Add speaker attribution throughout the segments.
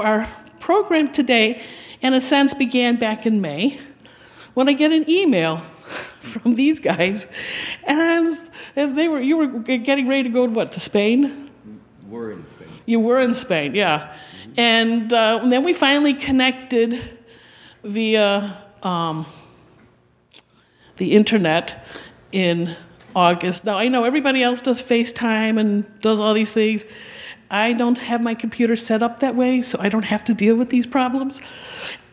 Speaker 1: Now, our program today, in a sense, began back in May when I get an email from these guys, and, I was, and they were you were getting ready to go to what to Spain.
Speaker 2: We're in Spain.
Speaker 1: You were in Spain, yeah, and, uh, and then we finally connected via um, the internet in August. Now I know everybody else does FaceTime and does all these things. I don't have my computer set up that way, so I don't have to deal with these problems.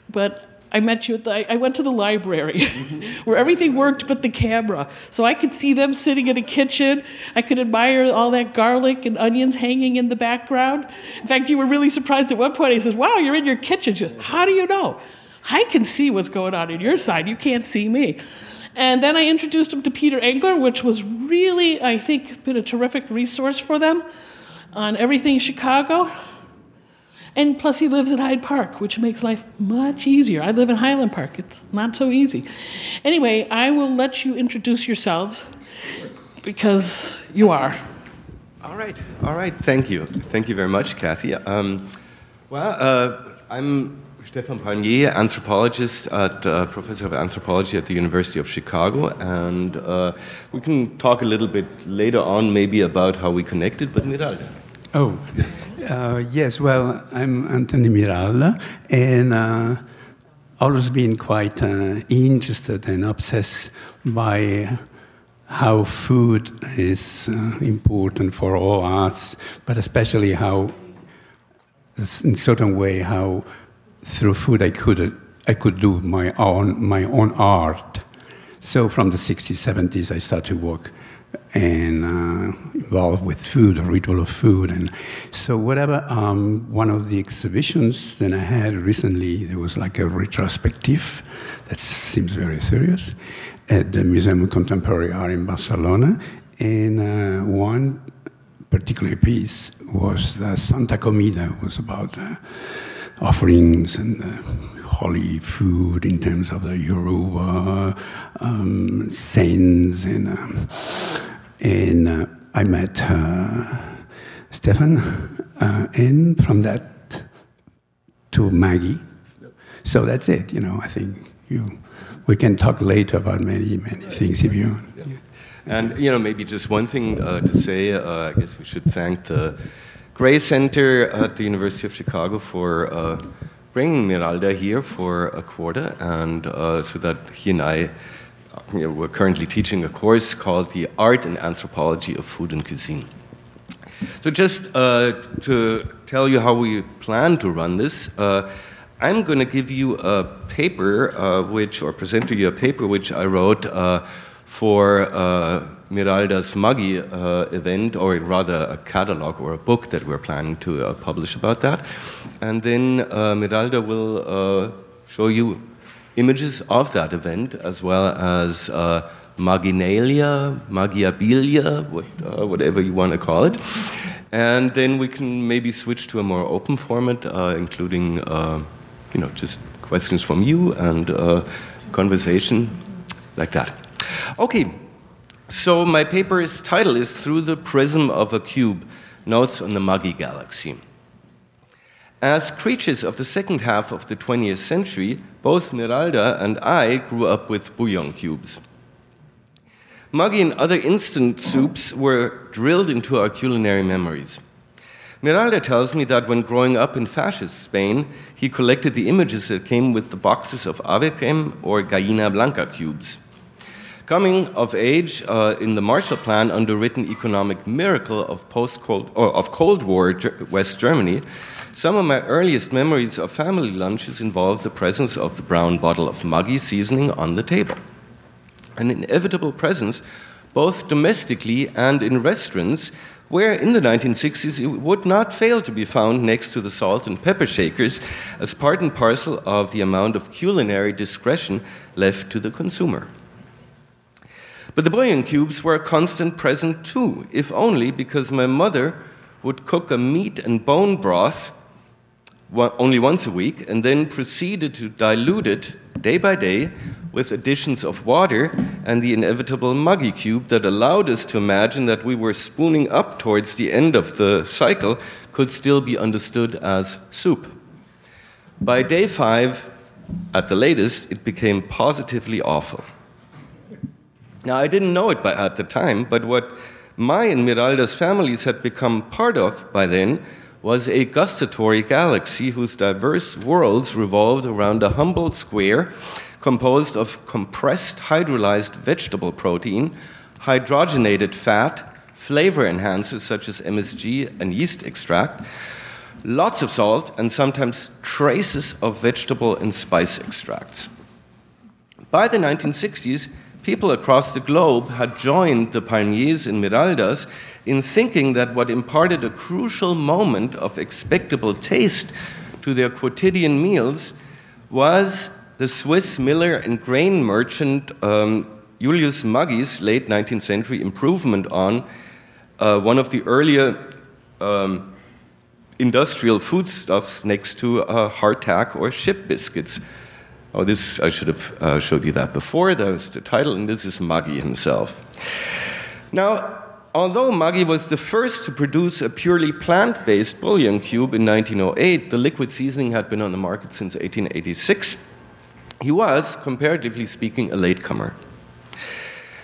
Speaker 1: But I met you at the, I went to the library where everything worked but the camera. So I could see them sitting in a kitchen. I could admire all that garlic and onions hanging in the background. In fact, you were really surprised at one point. He says, Wow, you're in your kitchen. Said, How do you know? I can see what's going on in your side. You can't see me. And then I introduced him to Peter Engler, which was really, I think, been a terrific resource for them on everything Chicago. And plus, he lives in Hyde Park, which makes life much easier. I live in Highland Park, it's not so easy. Anyway, I will let you introduce yourselves because you are.
Speaker 2: All right, all right, thank you. Thank you very much, Kathy. Um, well, uh, I'm Stephan Palmié, anthropologist at uh, professor of anthropology at the University of Chicago, and uh, we can talk a little bit later on, maybe about how we connected. But Miralda.
Speaker 3: Oh, uh, yes. Well, I'm Antoni Miralda, and uh, always been quite uh, interested and obsessed by how food is uh, important for all us, but especially how, in certain way, how through food I could I could do my own my own art. So from the 60s, 70s, I started to work and uh, involved with food, a ritual of food. And so, whatever, um, one of the exhibitions that I had recently, there was like a retrospective that seems very serious at the Museum of Contemporary Art in Barcelona. And uh, one particular piece was uh, Santa Comida, was about uh, offerings and uh, holy food in terms of the Yoruba um, saints and um, and uh, I met uh, Stephan, uh, and from that to Maggi. So that's it. You know, I think you. We can talk later about many many things if you.
Speaker 2: And you know, maybe just one thing uh, to say. Uh, I guess we should thank the Gray Center at the University of Chicago for uh, bringing Miralda here for a quarter, and so that he and I you know, we're currently teaching a course called The Art and Anthropology of Food and Cuisine. So, just uh, to tell you how we plan to run this, uh, I'm going to give you a paper, uh, which, or present to you a paper which I wrote uh, for uh, Miralda's Maggi uh, event, or rather a catalog or a book that we're planning to publish about that. And then Miralda will show you images of that event, as well as uh, marginalia, magiabilia, what, uh, whatever you want to call it. And then we can maybe switch to a more open format, uh, including, uh, you know, just questions from you and uh, conversation like that. Okay, so my paper's title is Through the Prism of a Cube Notes on the Maggi Galaxy. As creatures of the second half of the 20th century, both Miralda and I grew up with bouillon cubes. Maggi and other instant soups were drilled into our culinary memories. Miralda tells me that when growing up in fascist Spain, he collected the images that came with the boxes of Avecrem or gallina blanca cubes. Coming of age uh, in the Marshall Plan underwritten economic miracle of, post-Cold, of Cold War West Germany, some of my earliest memories of family lunches involve the presence of the brown bottle of Maggi seasoning on the table. An inevitable presence both domestically and in restaurants, where in the 1960s it would not fail to be found next to the salt and pepper shakers as part and parcel of the amount of culinary discretion left to the consumer. But the bouillon cubes were a constant present too, if only because my mother would cook a meat and bone broth only once a week, and then proceeded to dilute it day by day with additions of water and the inevitable Maggi cube that allowed us to imagine that we were spooning up towards the end of the cycle could still be understood as soup. By day five, at the latest, it became positively awful. Now, I didn't know it by, at the time, but what my and Miralda's families had become part of by then was a gustatory galaxy whose diverse worlds revolved around a humble square composed of compressed hydrolyzed vegetable protein, hydrogenated fat, flavor enhancers such as MSG and yeast extract, lots of salt, and sometimes traces of vegetable and spice extracts. By the 1960s, people across the globe had joined the pioneers in Miraldas in thinking that what imparted a crucial moment of expectable taste to their quotidian meals was the Swiss miller and grain merchant um, Julius Maggi's late 19th century improvement on uh, one of the earlier um, industrial foodstuffs next to uh, hardtack or ship biscuits. Oh, this, I should have uh, showed you that before. That was the title, and this is Maggi himself. Now, although Maggi was the first to produce a purely plant based bouillon cube in 1908, the liquid seasoning had been on the market since 1886. He was, comparatively speaking, a latecomer.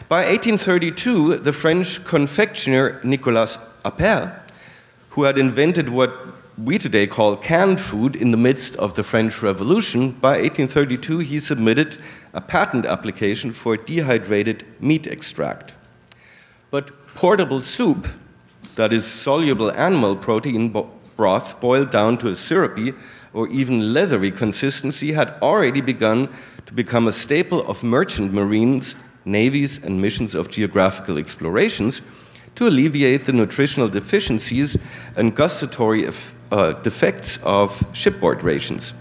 Speaker 2: By 1832, the French confectioner Nicolas Appert, who had invented what we today call canned food in the midst of the French Revolution, by 1832 he submitted a patent application for dehydrated meat extract. But portable soup, that is, soluble animal protein broth boiled down to a syrupy or even leathery consistency, had already begun to become a staple of merchant marines navies, and missions of geographical explorations to alleviate the nutritional deficiencies and gustatory uh, defects of shipboard rations.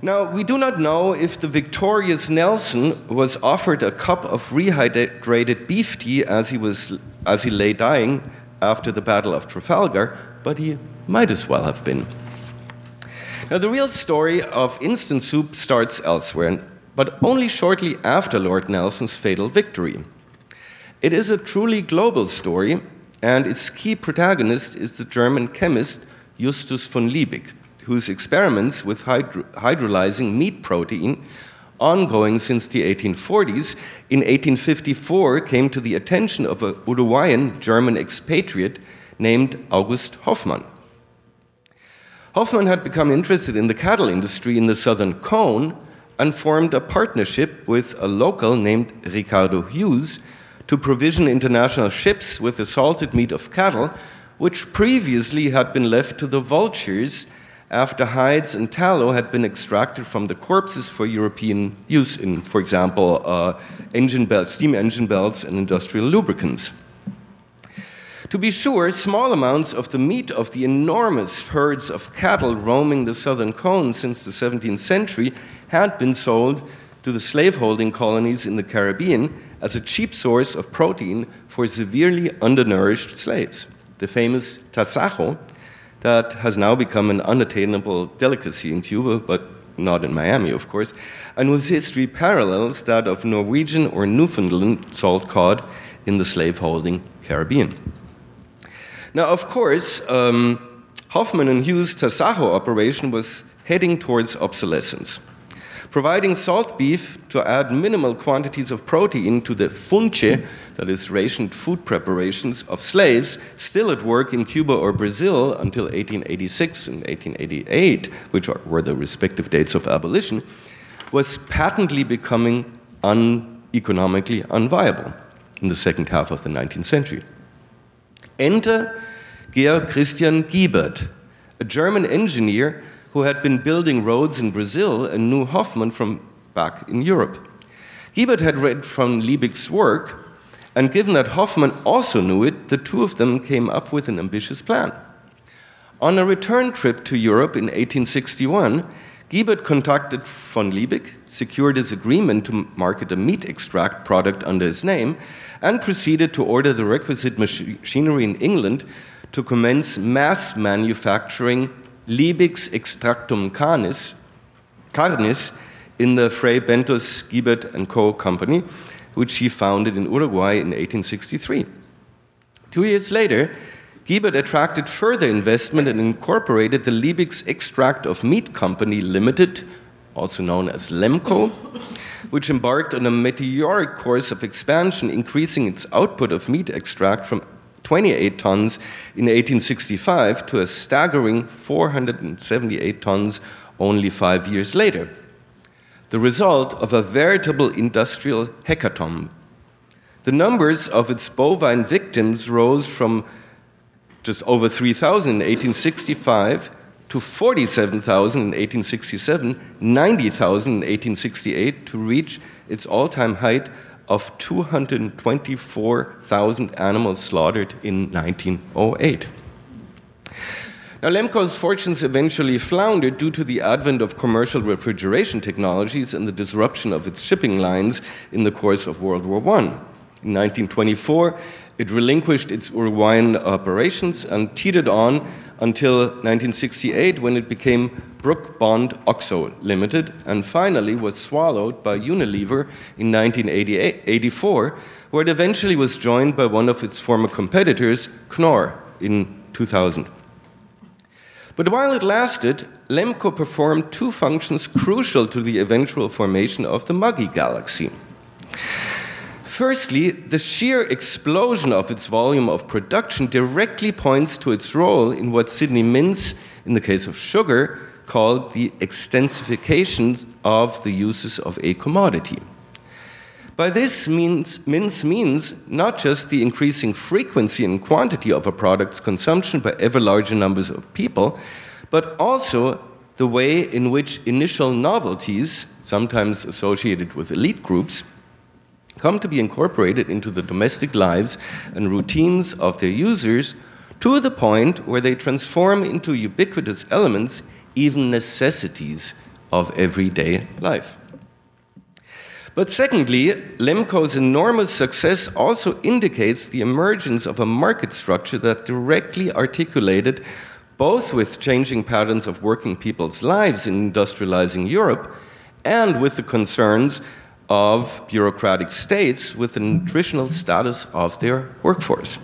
Speaker 2: Now, we do not know if the victorious Nelson was offered a cup of rehydrated beef tea as he, was, as he lay dying after the Battle of Trafalgar, but he might as well have been. Now, the real story of instant soup starts elsewhere, but only shortly after Lord Nelson's fatal victory. It is a truly global story, and its key protagonist is the German chemist Justus von Liebig, whose experiments with hydro- hydrolyzing meat protein, ongoing since the 1840s, in 1854 came to the attention of a Uruguayan German expatriate named August Hofmann. Hofmann had become interested in the cattle industry in the southern cone and formed a partnership with a local named Ricardo Hughes to provision international ships with the salted meat of cattle, which previously had been left to the vultures after hides and tallow had been extracted from the corpses for European use in, for example, uh, engine belts, steam engine belts and industrial lubricants. To be sure, small amounts of the meat of the enormous herds of cattle roaming the southern cone since the 17th century had been sold to the slaveholding colonies in the Caribbean as a cheap source of protein for severely undernourished slaves. The famous tasajo, that has now become an unattainable delicacy in Cuba, but not in Miami, of course, and whose history parallels that of Norwegian or Newfoundland salt cod in the slaveholding Caribbean. Now, of course, um, Hofmann and Hughes' Tasajo operation was heading towards obsolescence. Providing salt beef to add minimal quantities of protein to the funche, that is, rationed food preparations of slaves still at work in Cuba or Brazil until 1886 and 1888, which were the respective dates of abolition, was patently becoming uneconomically unviable in the second half of the 19th century. Enter Georg Christian Giebert, a German engineer who had been building roads in Brazil and knew Hoffman from back in Europe. Giebert had read from Liebig's work, and given that Hoffman also knew it, the two of them came up with an ambitious plan. On a return trip to Europe in 1861, Giebert contacted von Liebig, secured his agreement to market a meat extract product under his name, and proceeded to order the requisite machinery in England to commence mass manufacturing Liebig's Extractum Canis, Carnis in the Fray Bentos Giebert and Co. company, which he founded in Uruguay in 1863. Two years later, Giebert attracted further investment and incorporated the Liebig's Extract of Meat Company Limited, also known as Lemco, which embarked on a meteoric course of expansion, increasing its output of meat extract from 28 tons in 1865 to a staggering 478 tons only five years later. The result of a veritable industrial hecatomb. The numbers of its bovine victims rose from just over 3,000 in 1865 to 47,000 in 1867, 90,000 in 1868 to reach its all time height of 224,000 animals slaughtered in 1908. Now, Lemco's fortunes eventually floundered due to the advent of commercial refrigeration technologies and the disruption of its shipping lines in the course of World War I. In 1924, it relinquished its Uruguayan operations and teetered on until 1968 when it became Brooke Bond Oxo Limited and finally was swallowed by Unilever in 1984, where it eventually was joined by one of its former competitors, Knorr, in 2000. But while it lasted, Lemco performed two functions crucial to the eventual formation of the Maggi galaxy. Firstly, the sheer explosion of its volume of production directly points to its role in what Sidney Mintz, in the case of sugar, called the extensification of the uses of a commodity. By this means, Mintz means not just the increasing frequency and quantity of a product's consumption by ever larger numbers of people, but also the way in which initial novelties, sometimes associated with elite groups, come to be incorporated into the domestic lives and routines of their users to the point where they transform into ubiquitous elements, even necessities of everyday life. But secondly, Lemco's enormous success also indicates the emergence of a market structure that directly articulated both with changing patterns of working people's lives in industrializing Europe and with the concerns of bureaucratic states with the nutritional status of their workforce.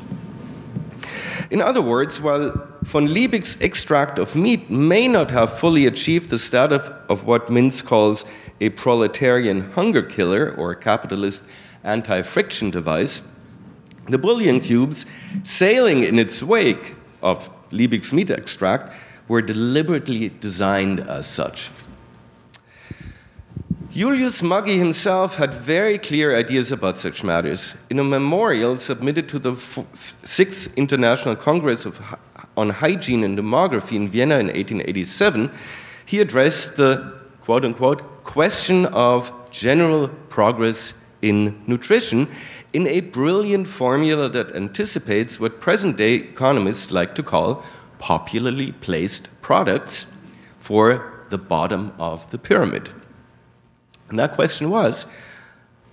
Speaker 2: In other words, while von Liebig's extract of meat may not have fully achieved the status of what Mintz calls a proletarian hunger killer or capitalist anti friction device, the bouillon cubes sailing in its wake of Liebig's meat extract were deliberately designed as such. Julius Maggi himself had very clear ideas about such matters. In a memorial submitted to the Sixth International Congress of, on Hygiene and Demography in Vienna in 1887, he addressed the quote unquote question of general progress in nutrition in a brilliant formula that anticipates what present day economists like to call popularly placed products for the bottom of the pyramid. And that question was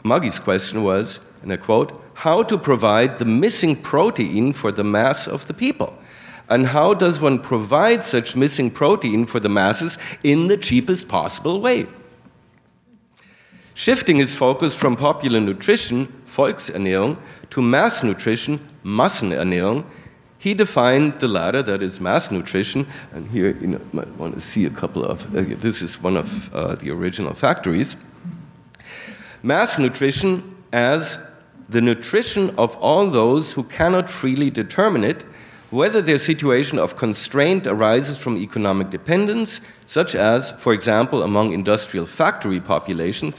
Speaker 2: Maggi's question was, and I quote, how to provide the missing protein for the mass of the people. And how does one provide such missing protein for the masses in the cheapest possible way? Shifting its focus from popular nutrition, Volksernährung, to mass nutrition, Massenernährung, he defined the latter, that is mass nutrition, and here you know, might want to see a couple of, uh, this is one of uh, the original factories. Mass nutrition as the nutrition of all those who cannot freely determine it, whether their situation of constraint arises from economic dependence, such as, for example, among industrial factory populations,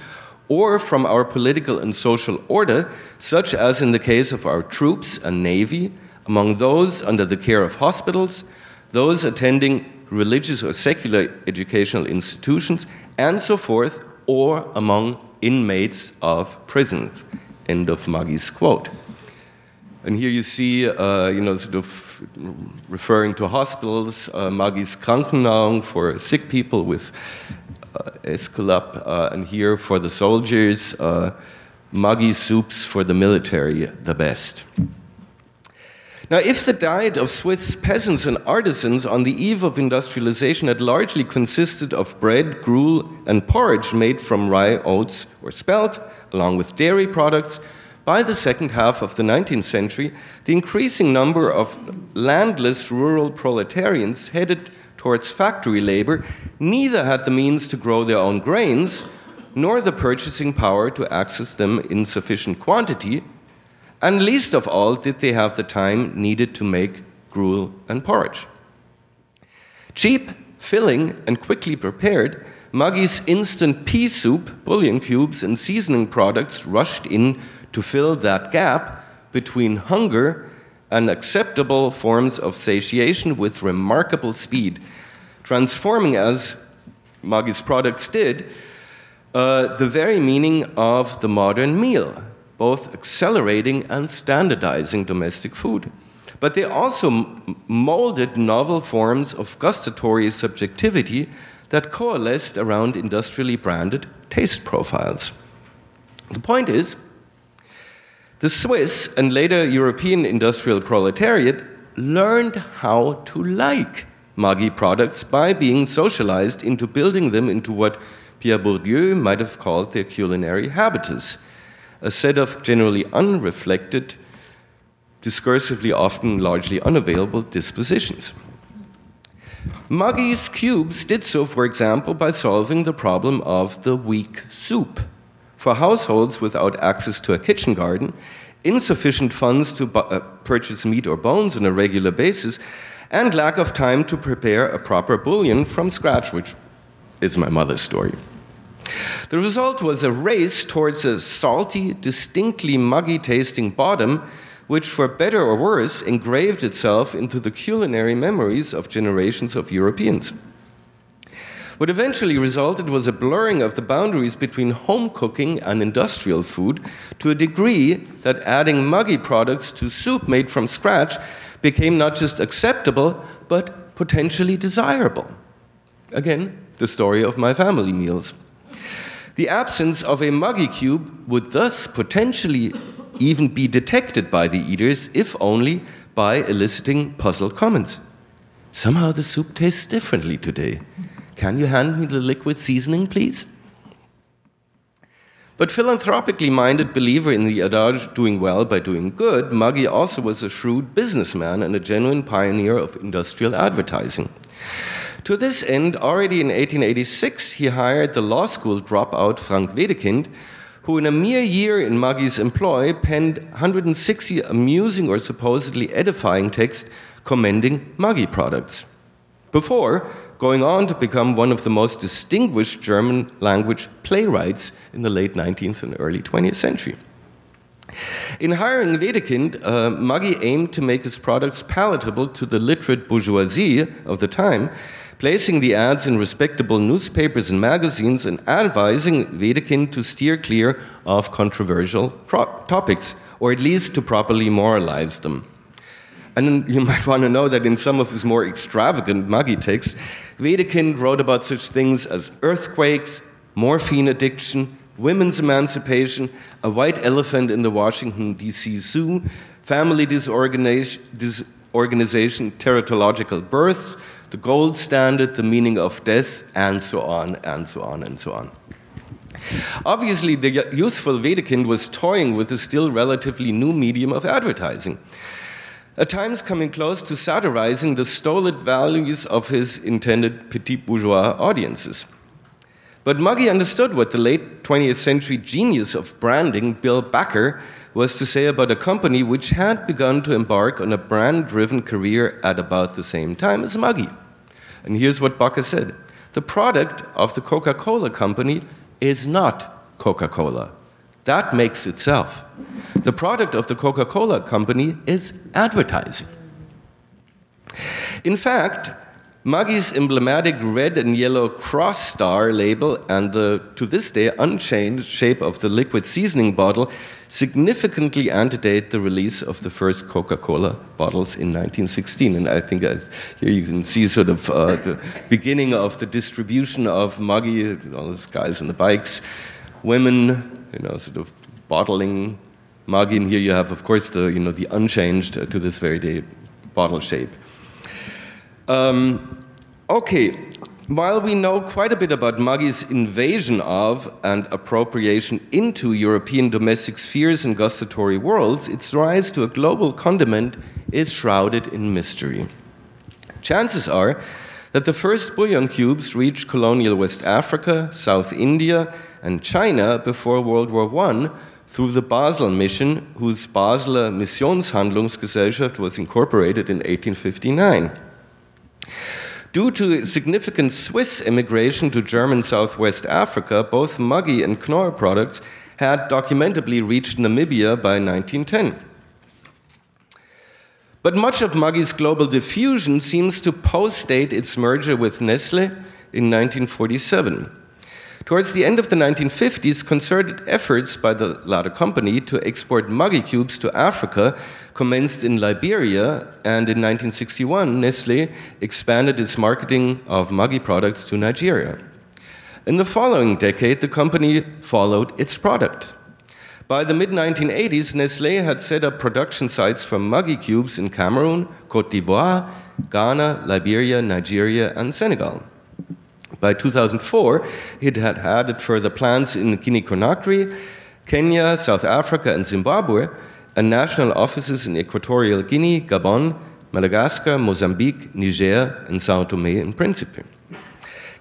Speaker 2: or from our political and social order, such as in the case of our troops and navy, among those under the care of hospitals, those attending religious or secular educational institutions, and so forth, or among inmates of prisons. End of Maggi's quote. And here you see, uh, you know, sort of referring to hospitals, uh, Maggi's Krankennahrung for sick people with uh, Esculap, uh, and here for the soldiers, uh, Maggi soups for the military, the best. Now, if the diet of Swiss peasants and artisans on the eve of industrialization had largely consisted of bread, gruel, and porridge made from rye, oats, or spelt, along with dairy products, by the second half of the 19th century, the increasing number of landless rural proletarians headed towards factory labor neither had the means to grow their own grains nor the purchasing power to access them in sufficient quantity, and least of all did they have the time needed to make gruel and porridge. Cheap, filling, and quickly prepared, Maggi's instant pea soup, bouillon cubes, and seasoning products rushed in to fill that gap between hunger and acceptable forms of satiation with remarkable speed, transforming, as Maggi's products did, uh, the very meaning of the modern meal, both accelerating and standardizing domestic food. But they also molded novel forms of gustatory subjectivity that coalesced around industrially branded taste profiles. The point is, the Swiss and later European industrial proletariat learned how to like Maggi products by being socialized into building them into what Pierre Bourdieu might have called their culinary habitus, a set of generally unreflected, discursively often largely unavailable dispositions. Maggi's cubes did so, for example, by solving the problem of the weak soup. For households without access to a kitchen garden, insufficient funds to bu- uh, purchase meat or bones on a regular basis, and lack of time to prepare a proper bouillon from scratch, which is my mother's story. The result was a race towards a salty, distinctly Maggi tasting bottom which, for better or worse, engraved itself into the culinary memories of generations of Europeans. What eventually resulted was a blurring of the boundaries between home cooking and industrial food to a degree that adding Maggi products to soup made from scratch became not just acceptable, but potentially desirable. Again, the story of my family meals. The absence of a Maggi cube would thus potentially even be detected by the eaters, if only by eliciting puzzled comments. Somehow the soup tastes differently today. Can you hand me the liquid seasoning, please? But philanthropically minded believer in the adage doing well by doing good, Maggi also was a shrewd businessman and a genuine pioneer of industrial advertising. To this end, already in 1886, he hired the law school dropout Frank Wedekind who in a mere year in Maggi's employ penned 160 amusing or supposedly edifying texts commending Maggi products. Before going on to become one of the most distinguished German language playwrights in the late 19th and early 20th century. In hiring Wedekind, uh, Maggi aimed to make his products palatable to the literate bourgeoisie of the time placing the ads in respectable newspapers and magazines and advising Wedekind to steer clear of controversial topics, or at least to properly moralize them. And you might want to know that in some of his more extravagant Maggi texts, Wedekind wrote about such things as earthquakes, morphine addiction, women's emancipation, a white elephant in the Washington, D.C. Zoo, family disorganization, disorganization teratological births, the gold standard, the meaning of death, and so on, and so on, and so on. Obviously, the youthful Wedekind was toying with the still relatively new medium of advertising, at times coming close to satirizing the stolid values of his intended petit bourgeois audiences. But Maggi understood what the late 20th century genius of branding, Bill Backer, was to say about a company which had begun to embark on a brand driven career at about the same time as Maggi. And here's what Backer said The product of the Coca Cola company is not Coca Cola. That makes itself. The product of the Coca Cola company is advertising. In fact, Maggi's emblematic red and yellow cross star label and the, to this day, unchanged shape of the liquid seasoning bottle significantly antedate the release of the first Coca Cola bottles in 1916. And I think as, here you can see sort of uh, the beginning of the distribution of Maggi, all those guys on the bikes, women, you know, sort of bottling Maggi. And here you have, of course, the, you know, the unchanged uh, to this very day bottle shape. Um, okay, while we know quite a bit about Maggi's invasion of and appropriation into European domestic spheres and gustatory worlds, its rise to a global condiment is shrouded in mystery. Chances are that the first bouillon cubes reached colonial West Africa, South India, and China before World War I through the Basel mission, whose Basler Missionshandlungsgesellschaft was incorporated in 1859. Due to significant Swiss immigration to German Southwest Africa, both Maggi and Knorr products had documentably reached Namibia by 1910. But much of Maggi's global diffusion seems to postdate its merger with Nestle in 1947. Towards the end of the 1950s, concerted efforts by the latter company to export Maggi cubes to Africa commenced in Liberia, and in 1961, Nestle expanded its marketing of Maggi products to Nigeria. In the following decade, the company followed its product. By the mid 1980s, Nestle had set up production sites for Maggi cubes in Cameroon, Cote d'Ivoire, Ghana, Liberia, Nigeria, and Senegal. By 2004, it had added further plants in Guinea Conakry, Kenya, South Africa, and Zimbabwe, and national offices in Equatorial Guinea, Gabon, Madagascar, Mozambique, Niger, and Sao Tome and Principe.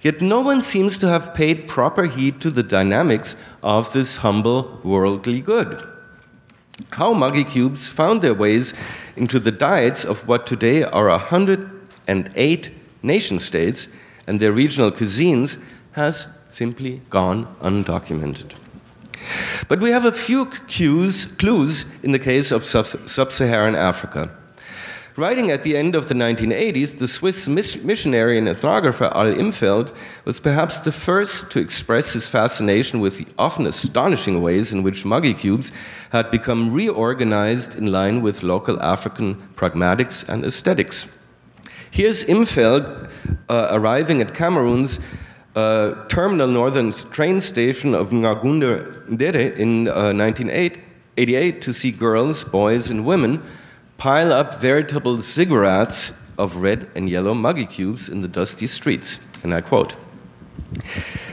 Speaker 2: Yet no one seems to have paid proper heed to the dynamics of this humble worldly good. How Maggi cubes found their ways into the diets of what today are 108 nation states and their regional cuisines has simply gone undocumented. But we have a few cues, clues in the case of sub Saharan Africa. Writing at the end of the 1980s, the Swiss missionary and ethnographer Al Imfeld was perhaps the first to express his fascination with the often astonishing ways in which Maggi cubes had become reorganized in line with local African pragmatics and aesthetics. Here's Imfeld uh, arriving at Cameroon's uh, terminal northern train station of Ngaoundéré in uh, 1988 to see girls, boys, and women pile up veritable ziggurats of red and yellow Maggi cubes in the dusty streets. And I quote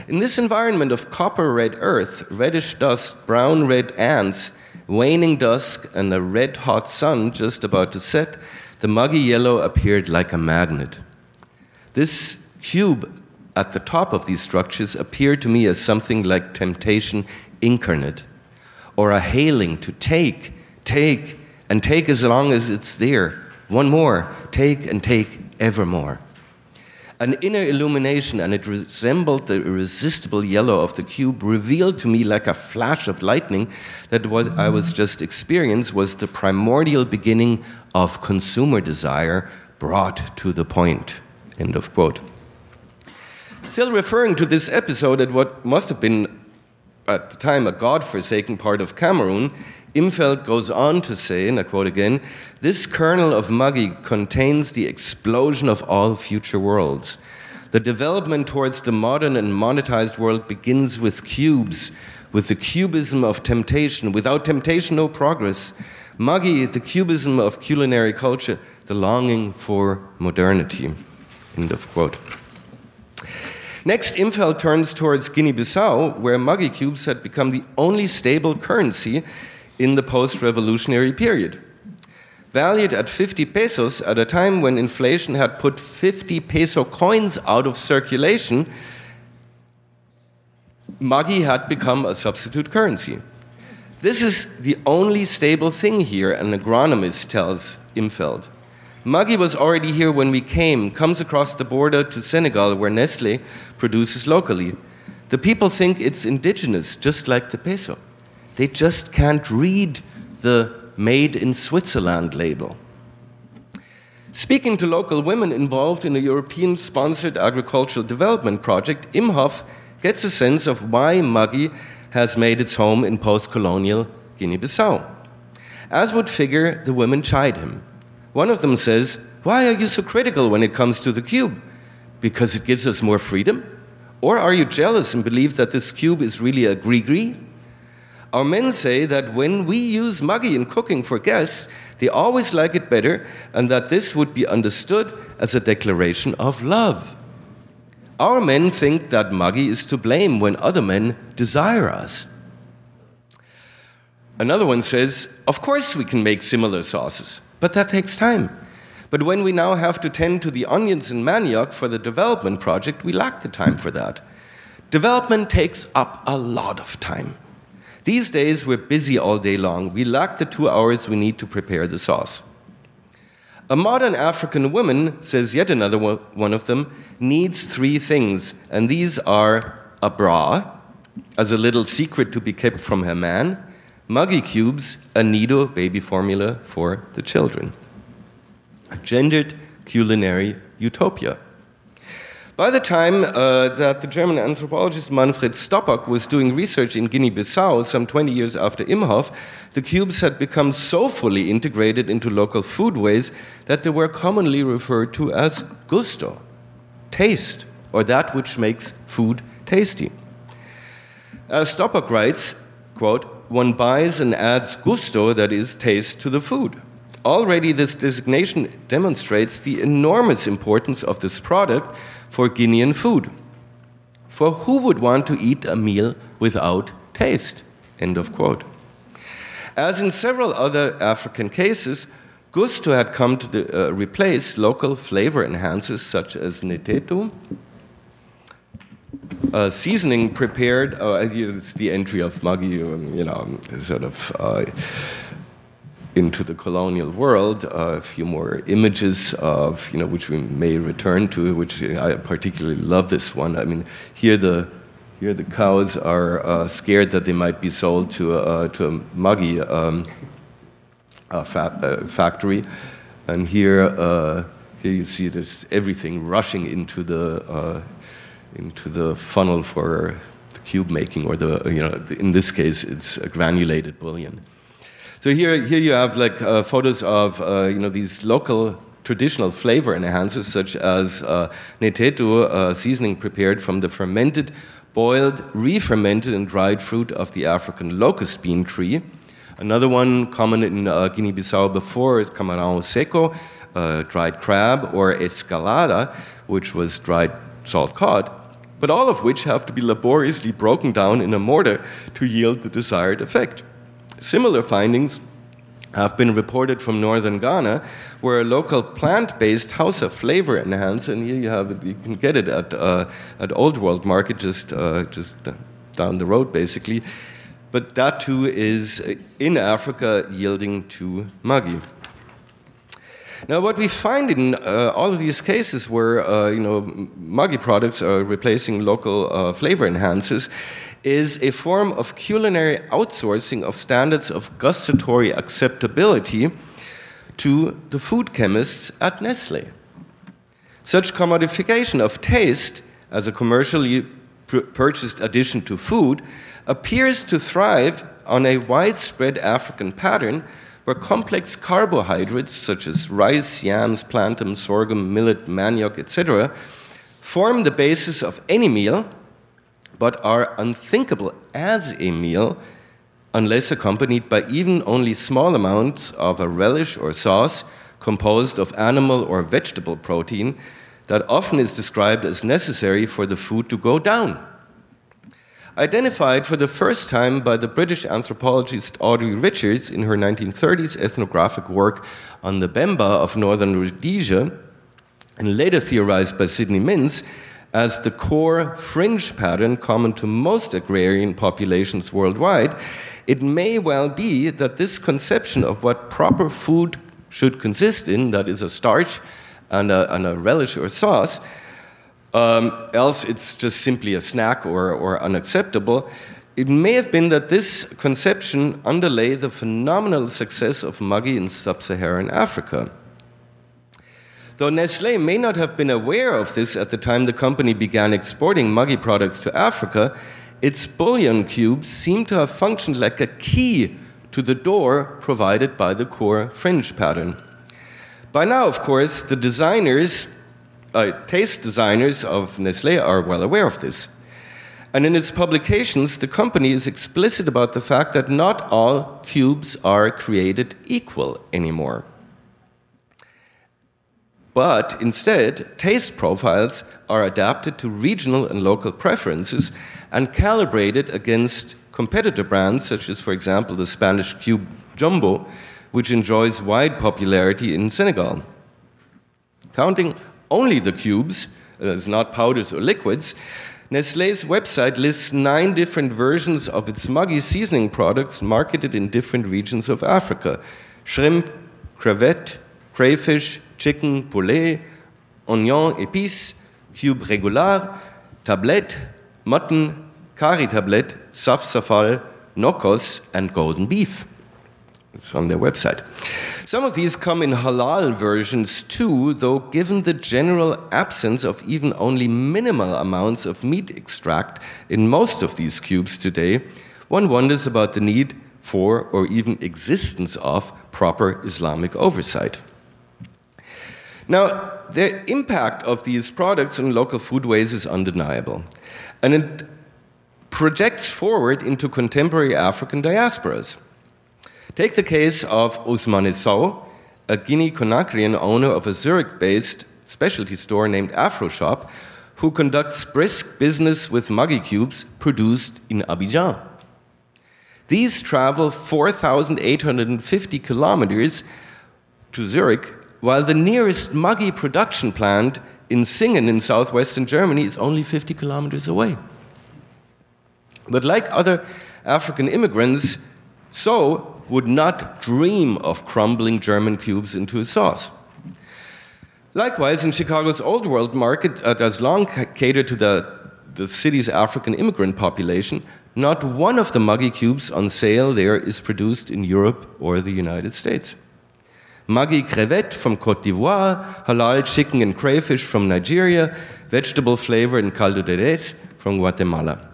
Speaker 2: In this environment of copper red earth, reddish dust, brown red ants, waning dusk, and a red hot sun just about to set, the Maggi yellow appeared like a magnet. This cube at the top of these structures appeared to me as something like temptation incarnate, or a hailing to take, take, and take as long as it's there. One more, take and take evermore. An inner illumination, and it resembled the irresistible yellow of the cube, revealed to me like a flash of lightning that what I was just experiencing was the primordial beginning of consumer desire brought to the point. End of quote. Still referring to this episode at what must have been at the time a god-forsaken part of Cameroon, Imfeld goes on to say, and I quote again, this kernel of Maggi contains the explosion of all future worlds. The development towards the modern and monetized world begins with cubes, with the cubism of temptation. Without temptation, no progress. Maggi, the cubism of culinary culture, the longing for modernity. End of quote. Next, Imfeld turns towards Guinea Bissau, where Maggi cubes had become the only stable currency in the post revolutionary period. Valued at 50 pesos at a time when inflation had put 50 peso coins out of circulation, Maggi had become a substitute currency. This is the only stable thing here, an agronomist tells Imfeld. Maggi was already here when we came, comes across the border to Senegal, where Nestle produces locally. The people think it's indigenous, just like the peso. They just can't read the Made in Switzerland label. Speaking to local women involved in a European sponsored agricultural development project, Imhoff gets a sense of why Maggi has made its home in post colonial Guinea Bissau. As would figure, the women chide him. One of them says, Why are you so critical when it comes to the cube? Because it gives us more freedom? Or are you jealous and believe that this cube is really a gris-gris? Our men say that when we use Maggi in cooking for guests, they always like it better, and that this would be understood as a declaration of love. Our men think that Maggi is to blame when other men desire us. Another one says, Of course we can make similar sauces, but that takes time. But when we now have to tend to the onions and manioc for the development project, we lack the time for that. Development takes up a lot of time. These days, we're busy all day long. We lack the two hours we need to prepare the sauce. A modern African woman, says yet another one of them, needs three things, and these are a bra, as a little secret to be kept from her man, Maggi cubes, a Nido baby formula for the children. A gendered culinary utopia. By the time uh, that the German anthropologist Manfred Stoppock was doing research in Guinea Bissau, some 20 years after Imhoff, the cubes had become so fully integrated into local foodways that they were commonly referred to as gusto, taste, or that which makes food tasty. As Stoppock writes, quote, one buys and adds gusto, that is, taste, to the food. Already, this designation demonstrates the enormous importance of this product for Guinean food. For who would want to eat a meal without taste? End of quote. As in several other African cases, gusto had come to the, uh, replace local flavor enhancers such as netetu, seasoning prepared. Uh, it's the entry of Maggi, um, you know, sort of uh, into the colonial world. Uh, a few more images of, you know, which we may return to, which I particularly love this one. I mean, here the here the cows are uh, scared that they might be sold to a, to a Maggi um, fa- factory, and here uh, here you see there's everything rushing into the uh, into the funnel for the cube making, or the you know in this case it's a granulated bouillon. So here, here you have like uh, photos of uh, you know these local traditional flavor enhancers such as uh, netetu, uh, seasoning prepared from the fermented, boiled, re-fermented and dried fruit of the African locust bean tree. Another one common in uh, Guinea-Bissau before is camarão seco, uh, dried crab, or escalada, which was dried salt cod, but all of which have to be laboriously broken down in a mortar to yield the desired effect. Similar findings have been reported from northern Ghana, where a local plant-based Hausa flavor enhancer, and here you have it, you can get it at uh, at Old World Market, just uh, just down the road, basically. But that too is in Africa yielding to Maggi. Now, what we find in uh, all of these cases where uh, you know Maggi products are replacing local uh, flavor enhancers is a form of culinary outsourcing of standards of gustatory acceptability to the food chemists at Nestle. Such commodification of taste as a commercially purchased addition to food appears to thrive on a widespread African pattern where complex carbohydrates such as rice, yams, plantain, sorghum, millet, manioc, etc., form the basis of any meal but are unthinkable as a meal unless accompanied by even only small amounts of a relish or sauce composed of animal or vegetable protein that often is described as necessary for the food to go down. Identified for the first time by the British anthropologist Audrey Richards in her 1930s ethnographic work on the Bemba of northern Rhodesia, and later theorized by Sidney Mintz, as the core fringe pattern common to most agrarian populations worldwide, it may well be that this conception of what proper food should consist in, that is, a starch and a, and a relish or sauce, um, else it's just simply a snack or, or unacceptable. It may have been that this conception underlay the phenomenal success of Maggi in sub Saharan Africa. Though Nestle may not have been aware of this at the time the company began exporting Maggi products to Africa, its bouillon cubes seem to have functioned like a key to the door provided by the core fringe pattern. By now, of course, the designers, uh, taste designers of Nestle are well aware of this. And in its publications, the company is explicit about the fact that not all cubes are created equal anymore. But instead, taste profiles are adapted to regional and local preferences and calibrated against competitor brands, such as, for example, the Spanish Cube Jumbo, which enjoys wide popularity in Senegal. Counting only the cubes, as not powders or liquids, Nestlé's website lists nine different versions of its Maggi seasoning products marketed in different regions of Africa shrimp, crevette, crayfish, chicken, poulet, oignon, épices, cube régular, tablette, mutton, curry tablette, saf safal, nokos, and golden beef. It's on their website. Some of these come in halal versions too, though, given the general absence of even only minimal amounts of meat extract in most of these cubes today, one wonders about the need for or even existence of proper Islamic oversight. Now, the impact of these products on local foodways is undeniable, and it projects forward into contemporary African diasporas. Take the case of Ousmane Sow, a Guinea Conakrian owner of a Zurich based specialty store named AfroShop, who conducts brisk business with Maggi cubes produced in Abidjan. These travel 4,850 kilometers to Zurich, while the nearest Maggi production plant in Singen in southwestern Germany is only 50 kilometers away. But like other African immigrants, Sow would not dream of crumbling German cubes into a sauce. Likewise, in Chicago's Old World market, uh, does long cater to the, the city's African immigrant population. Not one of the Maggi cubes on sale there is produced in Europe or the United States. Maggi crevette from Cote d'Ivoire, halal chicken and crayfish from Nigeria, vegetable flavor in caldo de res from Guatemala.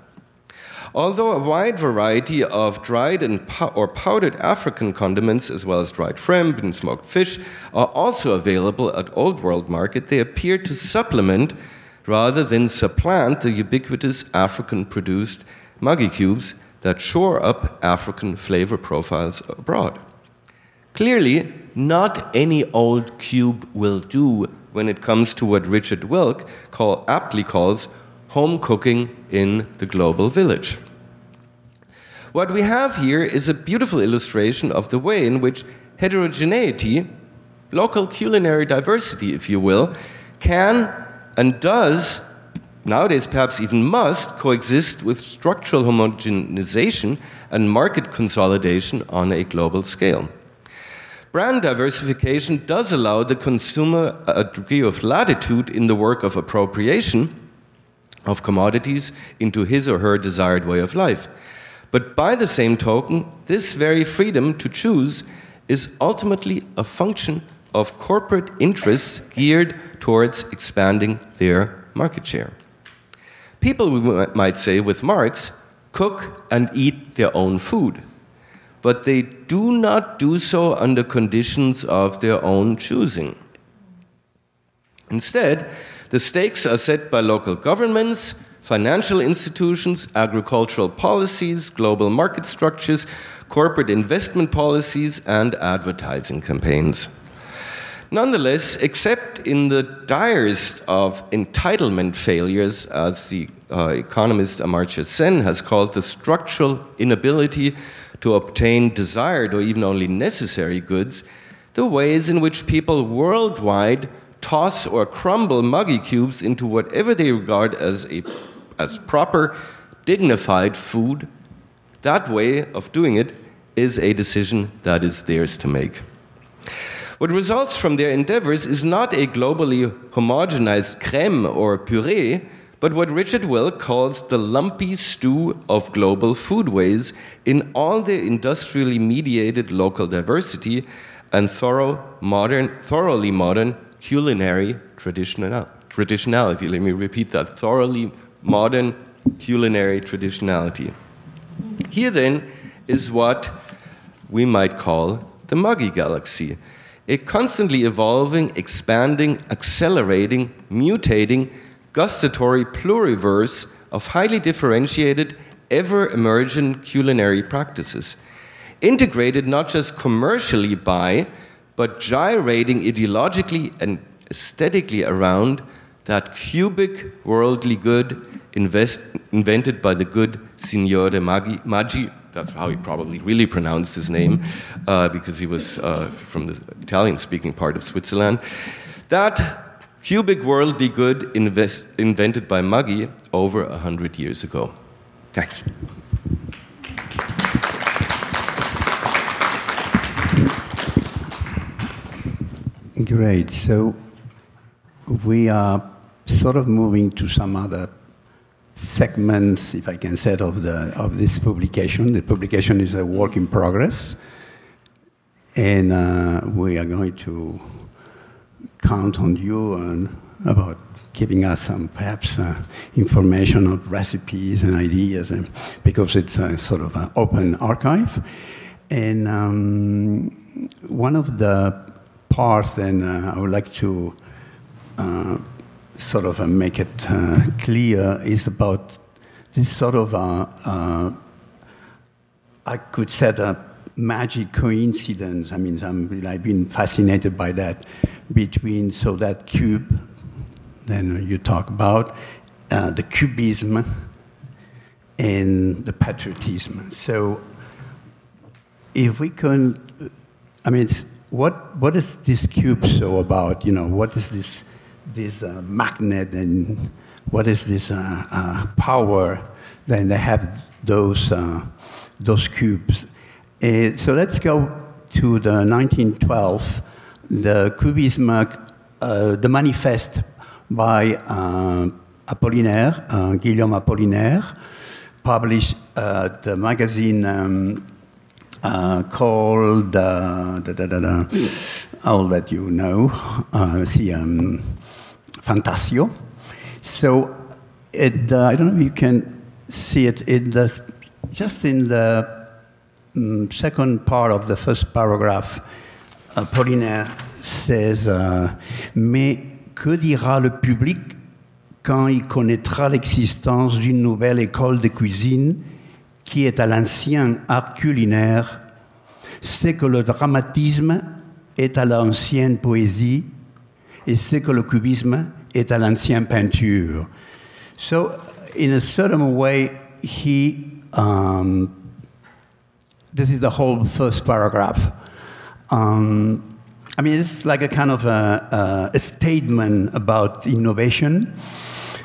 Speaker 2: Although a wide variety of dried and or powdered African condiments, as well as dried shrimp and smoked fish, are also available at Old World Market, they appear to supplement rather than supplant the ubiquitous African produced Maggi cubes that shore up African flavor profiles abroad. Clearly, not any old cube will do when it comes to what Richard Wilk call, aptly calls home cooking in the global village. What we have here is a beautiful illustration of the way in which heterogeneity, local culinary diversity, if you will, can and does, nowadays perhaps even must, coexist with structural homogenization and market consolidation on a global scale. Brand diversification does allow the consumer a degree of latitude in the work of appropriation of commodities into his or her desired way of life. But by the same token, this very freedom to choose is ultimately a function of corporate interests geared towards expanding their market share. People, we might say, with Marx, cook and eat their own food, but they do not do so under conditions of their own choosing. Instead, the stakes are set by local governments, financial institutions, agricultural policies, global market structures, corporate investment policies, and advertising campaigns. Nonetheless, except in the direst of entitlement failures, as the uh, economist Amartya Sen has called the structural inability to obtain desired or even only necessary goods, the ways in which people worldwide toss or crumble Maggi cubes into whatever they regard as a as proper, dignified food, that way of doing it is a decision that is theirs to make. What results from their endeavors is not a globally homogenized creme or puree, but what Richard Wilk calls the lumpy stew of global foodways in all their industrially mediated local diversity and thorough, modern, thoroughly modern culinary traditional, traditionality. Let me repeat that thoroughly modern culinary traditionality. Here, then, is what we might call the Maggi galaxy a constantly evolving, expanding, accelerating, mutating, gustatory pluriverse of highly differentiated, ever emergent culinary practices, integrated not just commercially by, but gyrating ideologically and aesthetically around that cubic worldly good invest, invented by the good Signore Maggi, Maggi that's how he probably really pronounced his name, uh, because he was uh, from the Italian speaking part of Switzerland. That cubic worldly good invest, invented by Maggi over a hundred years ago. Thanks.
Speaker 3: Great. So we are sort of moving to some other segments, if I can say, of, the, of this publication. The publication is a work in progress, and uh, we are going to count on you and about giving us some perhaps uh, information on recipes and ideas, and, because it's a sort of an open archive. And um, one of the parts, then uh, I would like to uh, sort of uh, make it uh, clear is about this sort of, uh, I could say, a magic coincidence. I mean, I'm, I've been fascinated by that between, so that cube, then you talk about, uh, the cubism and the patriotism. So if we can, I mean, what, what is this cube so about? You know, what is this? this uh, magnet and what is this uh, uh, power, then they have those, uh, those cubes. Uh, so let's go to the 1912, the Cubism, uh, the manifest by Apollinaire, Guillaume Apollinaire, published at the magazine um, called, da, da, da, I'll let you know, see, um, Fantasio. So it, uh, I don't know if you can see it in the, just in the second part of the first paragraph. Apollinaire says, uh, mais que dira le public quand il connaîtra l'existence d'une nouvelle école de cuisine qui est à l'ancien art culinaire, c'est que le dramatisme est à l'ancienne poésie et c'est que le cubisme est à l'ancienne peinture. So, in a certain way, he, um, this is the whole first paragraph. Um, I mean, it's like a kind of a, a, a, statement about innovation,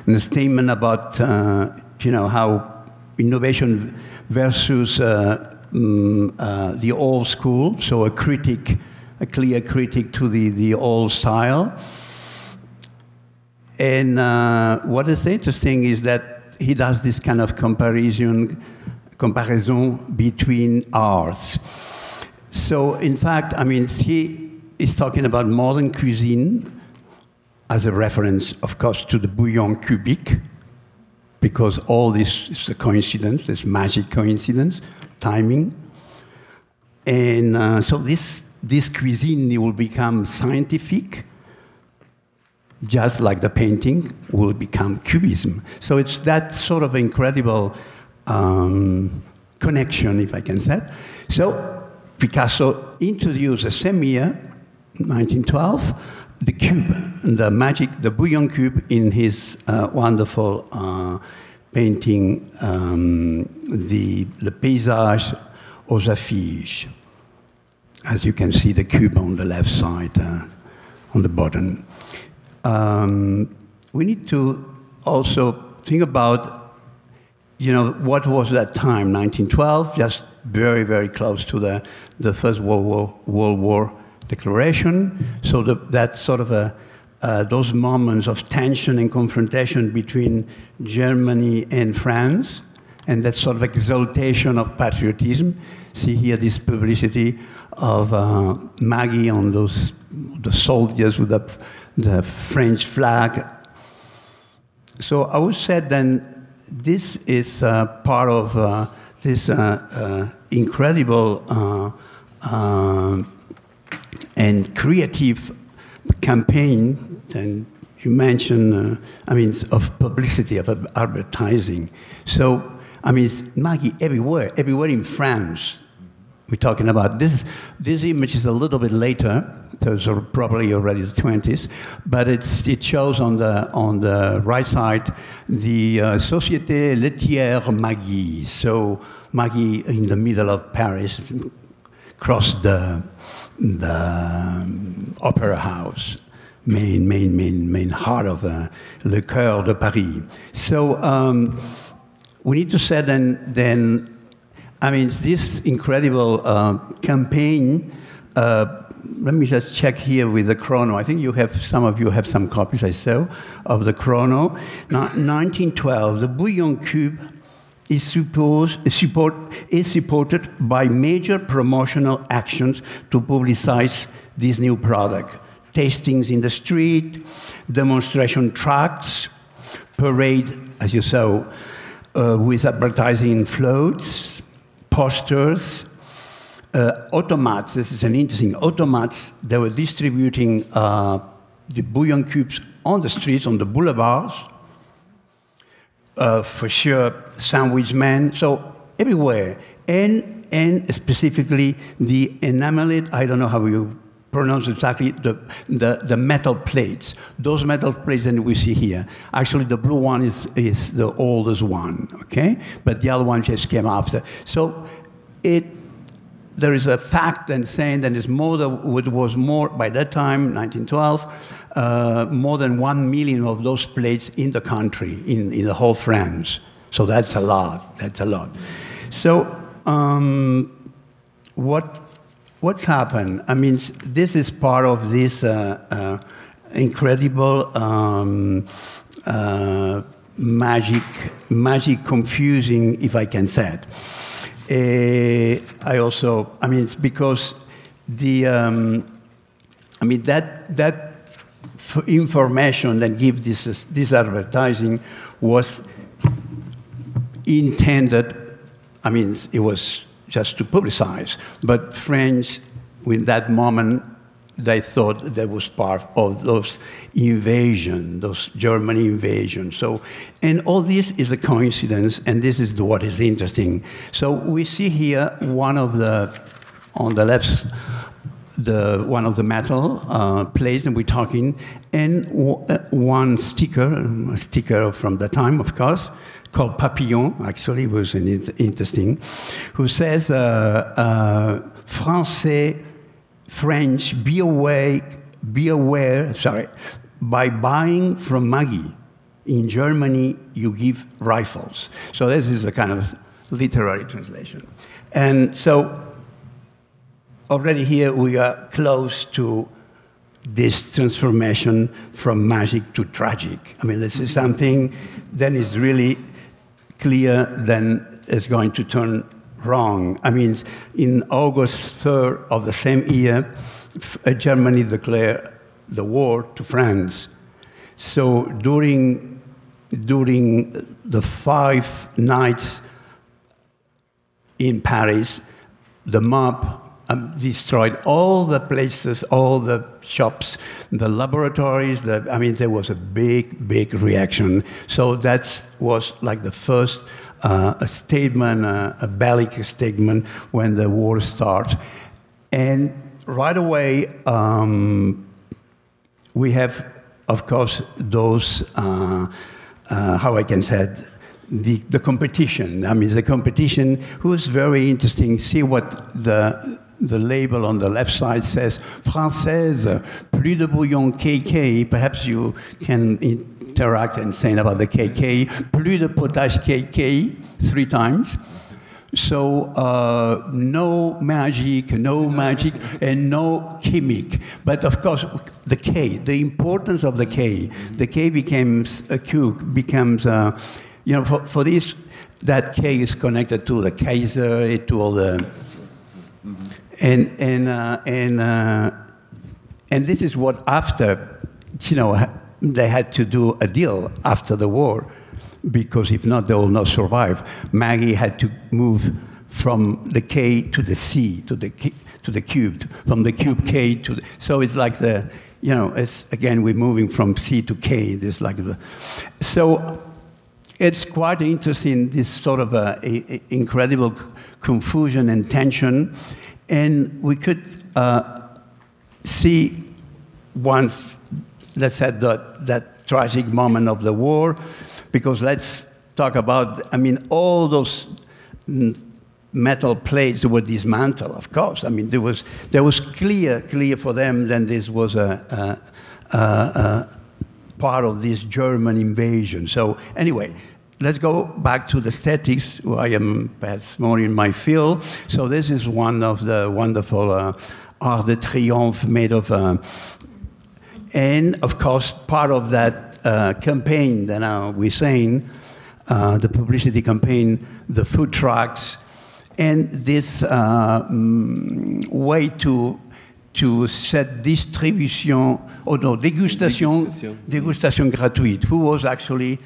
Speaker 3: and a statement about, uh, you know, how innovation versus uh, um, uh, the old school, so a critic a clear critic to the, the old style. And uh, what is interesting is that he does this kind of comparison, comparison between arts. So, in fact, I mean, he is talking about modern cuisine as a reference, of course, to the bouillon cubique, because all this is a coincidence, this magic coincidence, timing. And uh, so this this cuisine will become scientific, just like the painting will become cubism. So it's that sort of incredible um, connection, if I can say. So Picasso introduced the same year, 1912, the cube, the magic, the bouillon cube in his uh, wonderful uh, painting, um, the Le Paysage aux Affiches as you can see the cube on the left side, uh, on the bottom. Um, we need to also think about, you know, what was that time, 1912, just very, very close to the, the First World War, World War declaration. So the, that sort of a, uh, those moments of tension and confrontation between Germany and France, and that sort of exaltation of patriotism. See here this publicity of uh, Maggi on those the soldiers with the, the French flag. So I would say then this is uh, part of uh, this uh, incredible and creative campaign. And you mentioned, I mean, of publicity, of advertising. So I mean, Maggi everywhere, everywhere in France we're talking about. This, this image is a little bit later, those are probably already the 20s, but it's, it shows on the, on the right side the uh, Société Laitière Maggi. So Maggi in the middle of Paris, across the, the um, opera house, main, main, main, main heart of uh, Le Cœur de Paris. So um, we need to say then, then I mean, this incredible uh, campaign. Uh, let me just check here with the chrono. I think you have some of you have some copies. I saw of the chrono. Now, 1912, the Bouillon Cube is, support, is supported by major promotional actions to publicize this new product. Tastings in the street, demonstration tracts, parade, as you saw, uh, with advertising floats, posters, uh, automats. This is an interesting automats. They were distributing uh, the bouillon cubes on the streets, on the boulevards. Uh, for sure, sandwich men. So everywhere, and and specifically the enameled. I don't know how you pronounce exactly the, the, the metal plates. Those metal plates that we see here. Actually, the blue one is, is the oldest one, okay? But the other one just came after. So it, there is a fact then saying that than, it was more, by that time, 1912, uh, more than one million of those plates in the country, in, in the whole France. So that's a lot, that's a lot. So um, what what's happened? I mean, this is part of this uh, uh, incredible um, uh, magic, magic confusing, if I can say it. Uh, I also, I mean, it's because the, um, I mean, that, that information that gives this, this advertising was intended, I mean, it was just to publicize. But French, in that moment, they thought that was part of those invasion, those German invasion. So, and all this is a coincidence, and this is what is interesting. So we see here one of the, on the left, the one of the metal uh, plates, and we're talking, and uh, one sticker, a sticker from the time, of course, called Papillon, actually, was an interesting, who says, uh, uh, Français, French, be aware, be aware, sorry, by buying from Maggi In Germany, you give rifles. So this is a kind of literary translation. And so already here we are close to this transformation from magic to tragic. I mean, this is something that is really clear, then it's going to turn wrong. I mean, in August 3rd of the same year, uh, Germany declared the war to France. So during, during the five nights in Paris, the mob um, destroyed all the places, all the shops, the laboratories. The, I mean, there was a big, big reaction. So that was like the first uh, a statement, uh, a bellic statement when the war starts. And right away, um, we have, of course, those, uh, uh how I can say it, the, the competition. I mean, the competition was very interesting. See what the the label on the left side says Française, plus de bouillon KK. Perhaps you can interact and saying about the KK, plus de potage KK, three times. So uh, no magic, no magic, and no chemic. But of course, the K, the importance of the K, the K becomes a Q, becomes, uh, you know, for, for this, that K is connected to the Kaiser, to all the. And and uh, and uh, and this is what after, you know, they had to do a deal after the war, because if not, they will not survive. Maggi had to move from the K to the C to the to the cubed, from the cube K to the, so it's like the you know it's again we're moving from C to K. This like the, so it's quite interesting this sort of a, a incredible confusion and tension and we could uh, see once, let's that, that tragic moment of the war, because let's talk about, I mean, all those metal plates were dismantled, of course. I mean, there was, there was clear, clear for them that this was a, a, a, a part of this German invasion. So anyway, let's go back to the aesthetics. I am perhaps more in my field. So this is one of the wonderful uh, Arc de Triomphe made of, uh, and of course, part of that uh, campaign that uh, we're saying, uh, the publicity campaign, the food trucks, and this uh, mm, way to to set distribution, oh no, degustation, degustation, degustation gratuite, who was actually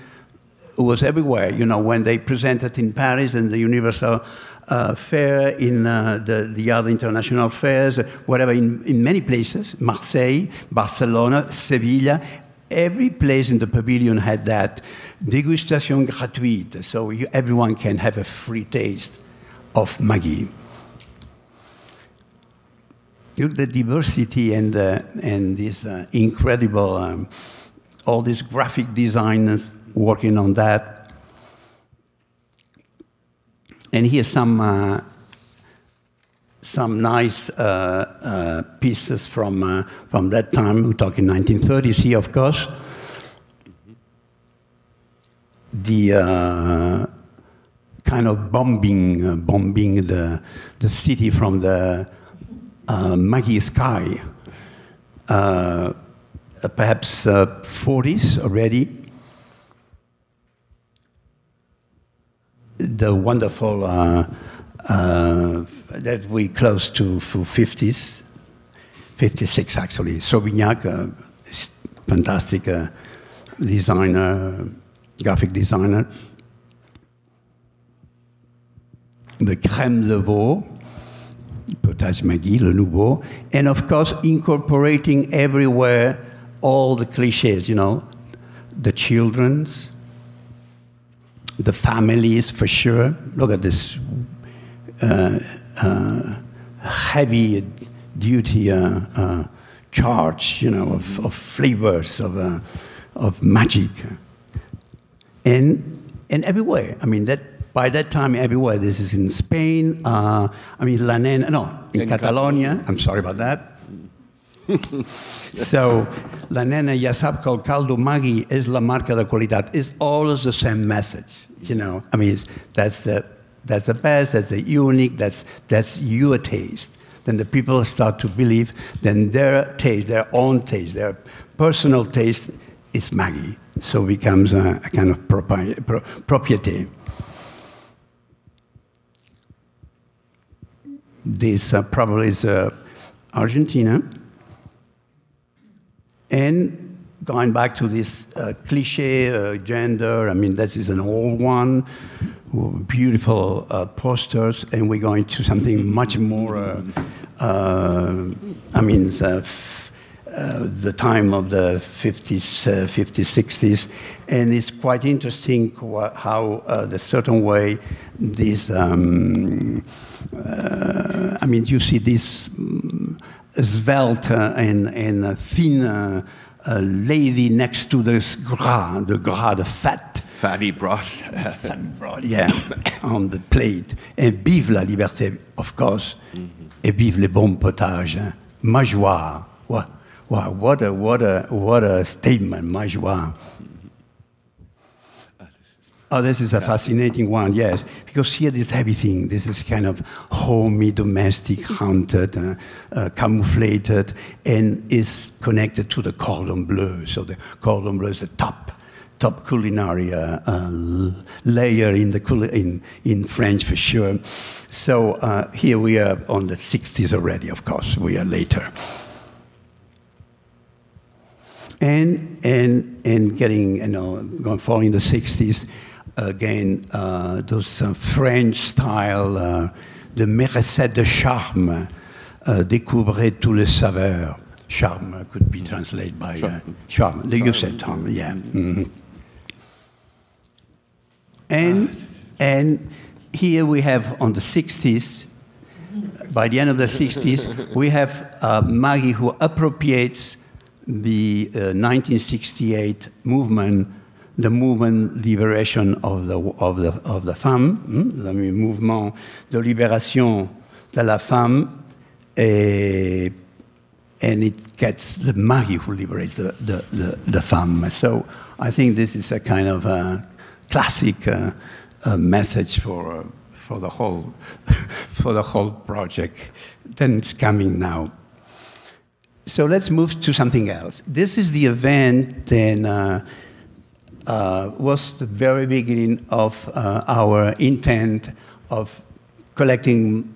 Speaker 3: was everywhere. You know, when they presented in Paris and the Universal uh, Fair, in uh, the, the other international fairs, whatever, in, in many places, Marseille, Barcelona, Sevilla, every place in the pavilion had that degustation gratuite, so you, everyone can have a free taste of Maggi. The diversity and, uh, and this uh, incredible, um, all these graphic designers working on that. And here's some, uh, some nice uh, uh, pieces from, uh, from that time. We're talking 1930s here, of course. The uh, kind of bombing, uh, bombing the, the city from the Maggi sky. perhaps 40s already the wonderful uh, uh, that we close to for 50s, 56 actually. Savignac, uh, fantastic uh, designer, graphic designer. The crème de veau, Potage Maggi, Le Nouveau, and of course incorporating everywhere all the cliches, you know, the children's, the families for sure. Look at this uh, uh, heavy duty uh, uh charge, you know, of, of flavors, of, uh, of magic. And, and everywhere. I mean, that, by that time, everywhere. This is in Spain. Uh, I mean, La Nena, no, in, in Catalonia. I'm sorry about that. So, la nena ja sap que el caldo Maggi és la marca de qualitat. It's always the same message, you know. I mean, that's the, that's the best, that's the unique, that's, that's your taste. Then the people start to believe, then their taste, their own taste, their personal taste is Maggi. So becomes a, a kind of propri- pro- propriety. This uh, probably is uh, Argentina. And going back to this uh, cliche uh, gender, I mean, this is an old one, beautiful uh, posters, and we're going to something much more, uh, uh, I mean, uh, the time of the 50s, 50s, 60s, and it's quite interesting how the certain way this, um, I mean, you see this svelte and, and thin uh, lady next to the gras, the gras, the fat.
Speaker 2: Fatty broth.
Speaker 3: Fatty broth, yeah, on the plate. And vive la liberté, of course. Mm -hmm. Et vive les bons potages. Hein. Ma joie. Wow, wow, what, a, what, a, what a statement, ma joie. Oh, this is a fascinating one, yes, because here this everything. This is kind of homey, domestic, haunted, uh, uh, camouflated, and is connected to the cordon bleu. So the cordon bleu is the top, top culinary uh, uh layer in the in in French for sure. So uh, here we are on the 60s already. Of course, we are later and and and getting you know going forward in the 60s again, uh, those uh, French style, uh, the mérecette de charme, découvrez tout le saveur. Charme could be translated by uh, charme. charme. You said Tom, yeah. Mm-hmm. And, and here we have on the 60s by the end of the 60s, we have uh, Maggi who appropriates the uh, 1968 movement, the movement liberation of the, of the, of the femme, hmm? le mouvement de libération de la femme, et, and it gets the Maggi who liberates the, the, the, the femme. So I think this is a kind of a classic uh, message for, uh, for, the whole, for the whole project. Then it's coming now. So let's move to something else. This is the event that uh, uh, was the very beginning of uh, our intent of collecting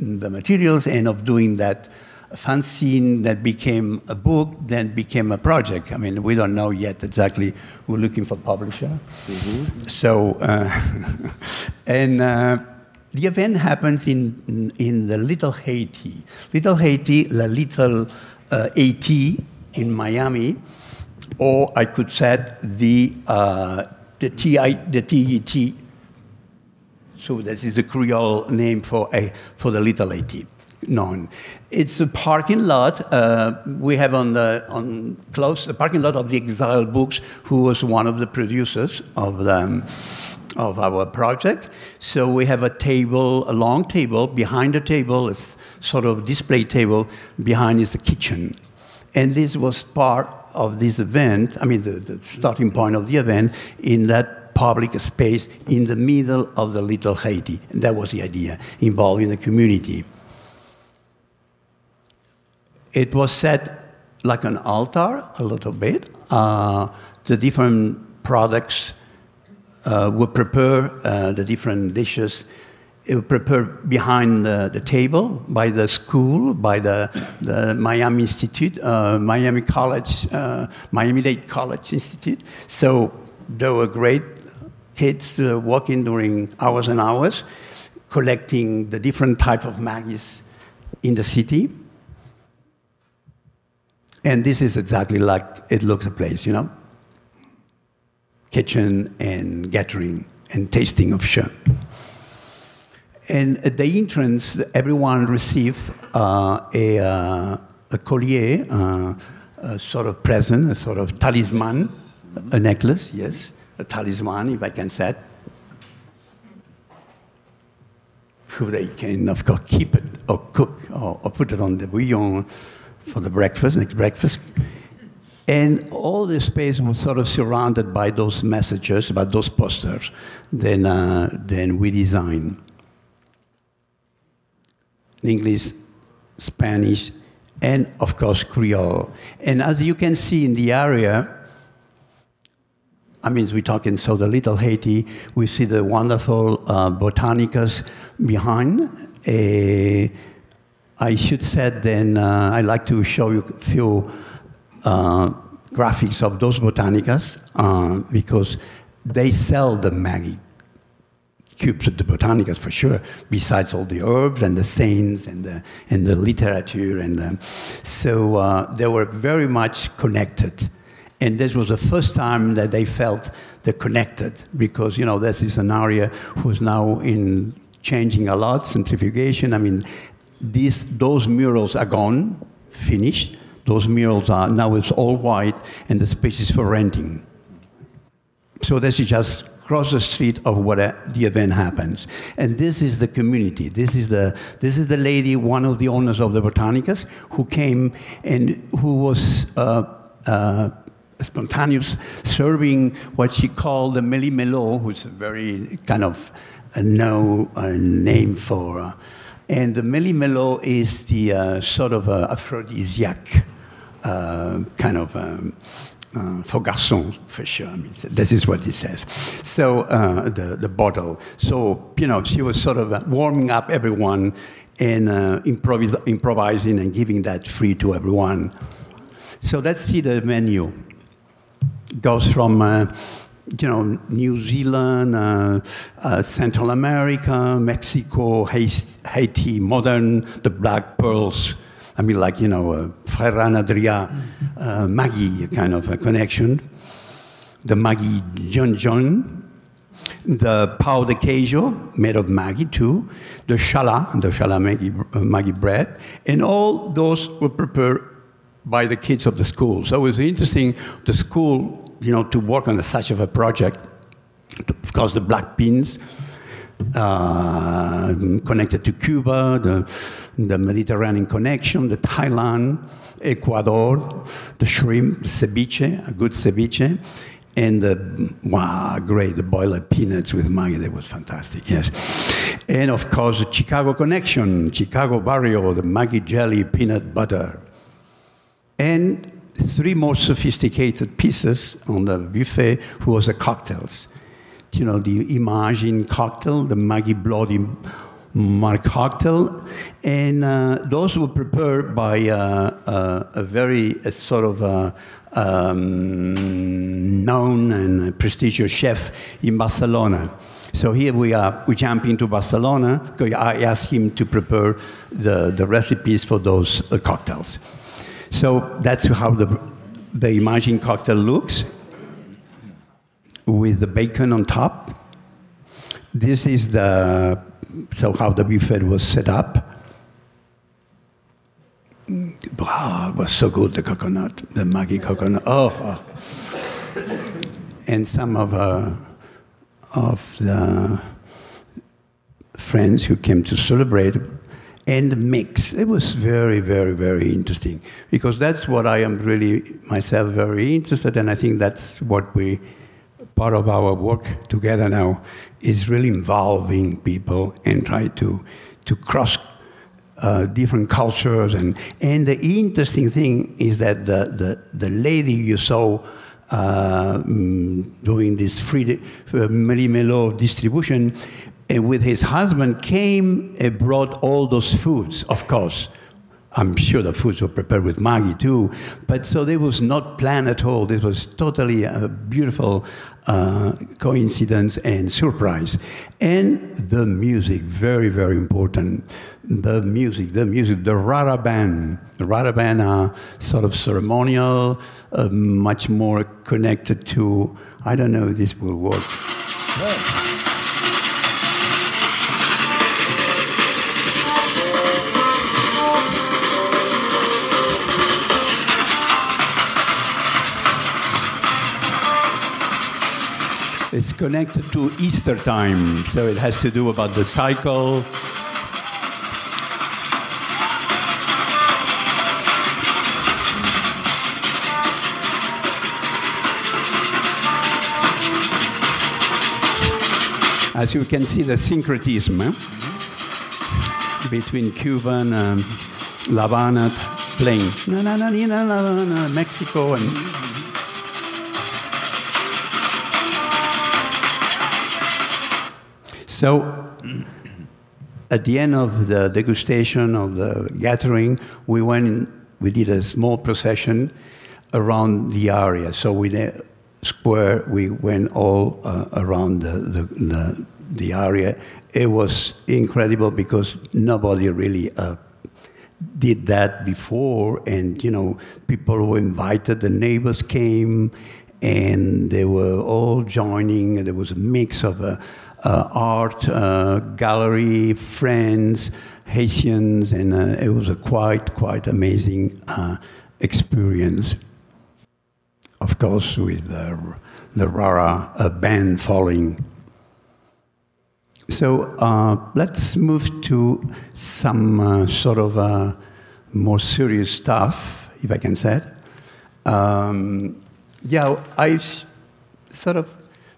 Speaker 3: the materials and of doing that fanzine that became a book, then became a project. I mean, we don't know yet exactly. We're looking for publisher. Mm-hmm. So, uh, and uh, the event happens in, in the Little Haiti. Little Haiti, La Little uh, Haiti in Miami, or I could say the, uh, the, TI, the TET. So this is the Creole name for, a, for the Little Haiti known. It's a parking lot. Uh, we have on the on close the parking lot of the Exile Books, who was one of the producers of the of our project. So we have a table, a long table. Behind the table is sort of display table. Behind is the kitchen. And this was part of this event, I mean, the, the starting point of the event, in that public space in the middle of the little Haiti. And that was the idea, involving the community. It was set like an altar, a little bit. Uh, the different products uh, would prepare uh, the different dishes. It would prepare behind the, the, table by the school, by the, the Miami Institute, uh, Miami College, uh, Miami Dade College Institute. So there were great kids uh, working during hours and hours, collecting the different type of Maggis in the city. And this is exactly like it looks a place, you know? kitchen and gathering and tasting of shrimp. And at the entrance, everyone received uh, a, uh, a collier, uh, a sort of present, a sort of talisman, a necklace, yes, a talisman, if I can say it. They can, of course, keep it or cook or, or put it on the bouillon for the breakfast, next breakfast. And all the space was sort of surrounded by those messages, by those posters. Then, uh, then we designed English, Spanish, and of course Creole. And as you can see in the area, I mean, we're talking so the little Haiti, we see the wonderful uh, botanicas behind. Uh, I should say then uh, I'd like to show you a few uh, graphics of those botanicas uh, because they sell the Maggi cubes at the botanicas for sure, besides all the herbs and the saints and the, and the literature. And the, so uh, they were very much connected. And this was the first time that they felt they're connected because, you know, this is an area who's now in changing a lot, centrifugation. I mean, these, those murals are gone, finished. Those murals are now it's all white, and the space is for renting. So this is just across the street of where the event happens. And this is the community. This is the, this is the lady, one of the owners of the Botanicas, who came and who was uh, uh, spontaneous, serving what she called the Méli-Mélo, which is a very kind of a no name for. Uh, and the Méli-Mélo is the uh, sort of aphrodisiac uh, kind of um, uh, for garçons, for sure. I mean, this is what he says. So uh, the the bottle. So you know, she was sort of warming up everyone and uh, improvis- improvising and giving that free to everyone. So let's see the menu. Goes from uh, you know New Zealand, uh, uh, Central America, Mexico, Haiti, modern, the black pearls I mean, like, you know, uh, Adrià, uh, Maggi kind of a connection. The Maggi John John. the pão de queijo made of Maggi too, the challah, the shala Maggi, uh, bread, and all those were prepared by the kids of the school. So it was interesting, the school, you know, to work on such of a project. Of course, the black beans uh, connected to Cuba, the, the Mediterranean connection, the Thailand, Ecuador, the shrimp, the ceviche, a good ceviche, and the wow, great, the boiled peanuts with Maggi. That was fantastic. Yes, and of course the Chicago connection, Chicago barrio, the Maggi jelly, peanut butter, and three more sophisticated pieces on the buffet, who was the cocktails. You know, the Imagine cocktail, the Maggi Bloody Mark cocktail, and uh, those were prepared by uh, uh, a very sort of um, known and prestigious chef in Barcelona. So here we are, we jump into Barcelona. I asked him to prepare the, the recipes for those uh, cocktails. So that's how the, the Imagine cocktail looks with the bacon on top. This is the so how the buffet was set up. Wow, it was so good, the coconut, the Maggi coconut. Oh, oh. and some of, uh, of the friends who came to celebrate and mix. It was very, very, very interesting because that's what I am really myself very interested in. I think that's what we part of our work together now is really involving people and try to to cross uh, different cultures. And and the interesting thing is that the the, the lady you saw uh, mm, doing this free uh, Melo distribution and with his husband came and brought all those foods of course I'm sure the foods were prepared with Maggi too, but so this was not planned at all. This was totally a beautiful uh, coincidence and surprise. And the music, very, very important. The music, the music, the Rara band. The Rara band are sort of ceremonial, uh, much more connected to, I don't know if this will work. It's connected to Easter time, so it has to do about the cycle. As you can see, the syncretism eh? between Cuban, um, La Habana, playing Mexico and So at the end of the degustation of the gathering, we went, we did a small procession around the area. So we square, we went all uh, around the, the, the, the, area. It was incredible because nobody really uh, did that before. And, you know, people were invited, the neighbors came, and they were all joining. There was a mix of uh, art uh, gallery, friends, Haitians, and uh, it was a quite, quite amazing experience. Of course, with the, the Rara band following. So uh, let's move to some uh, sort of uh, more serious stuff, if I can say it. Um, yeah, I sort of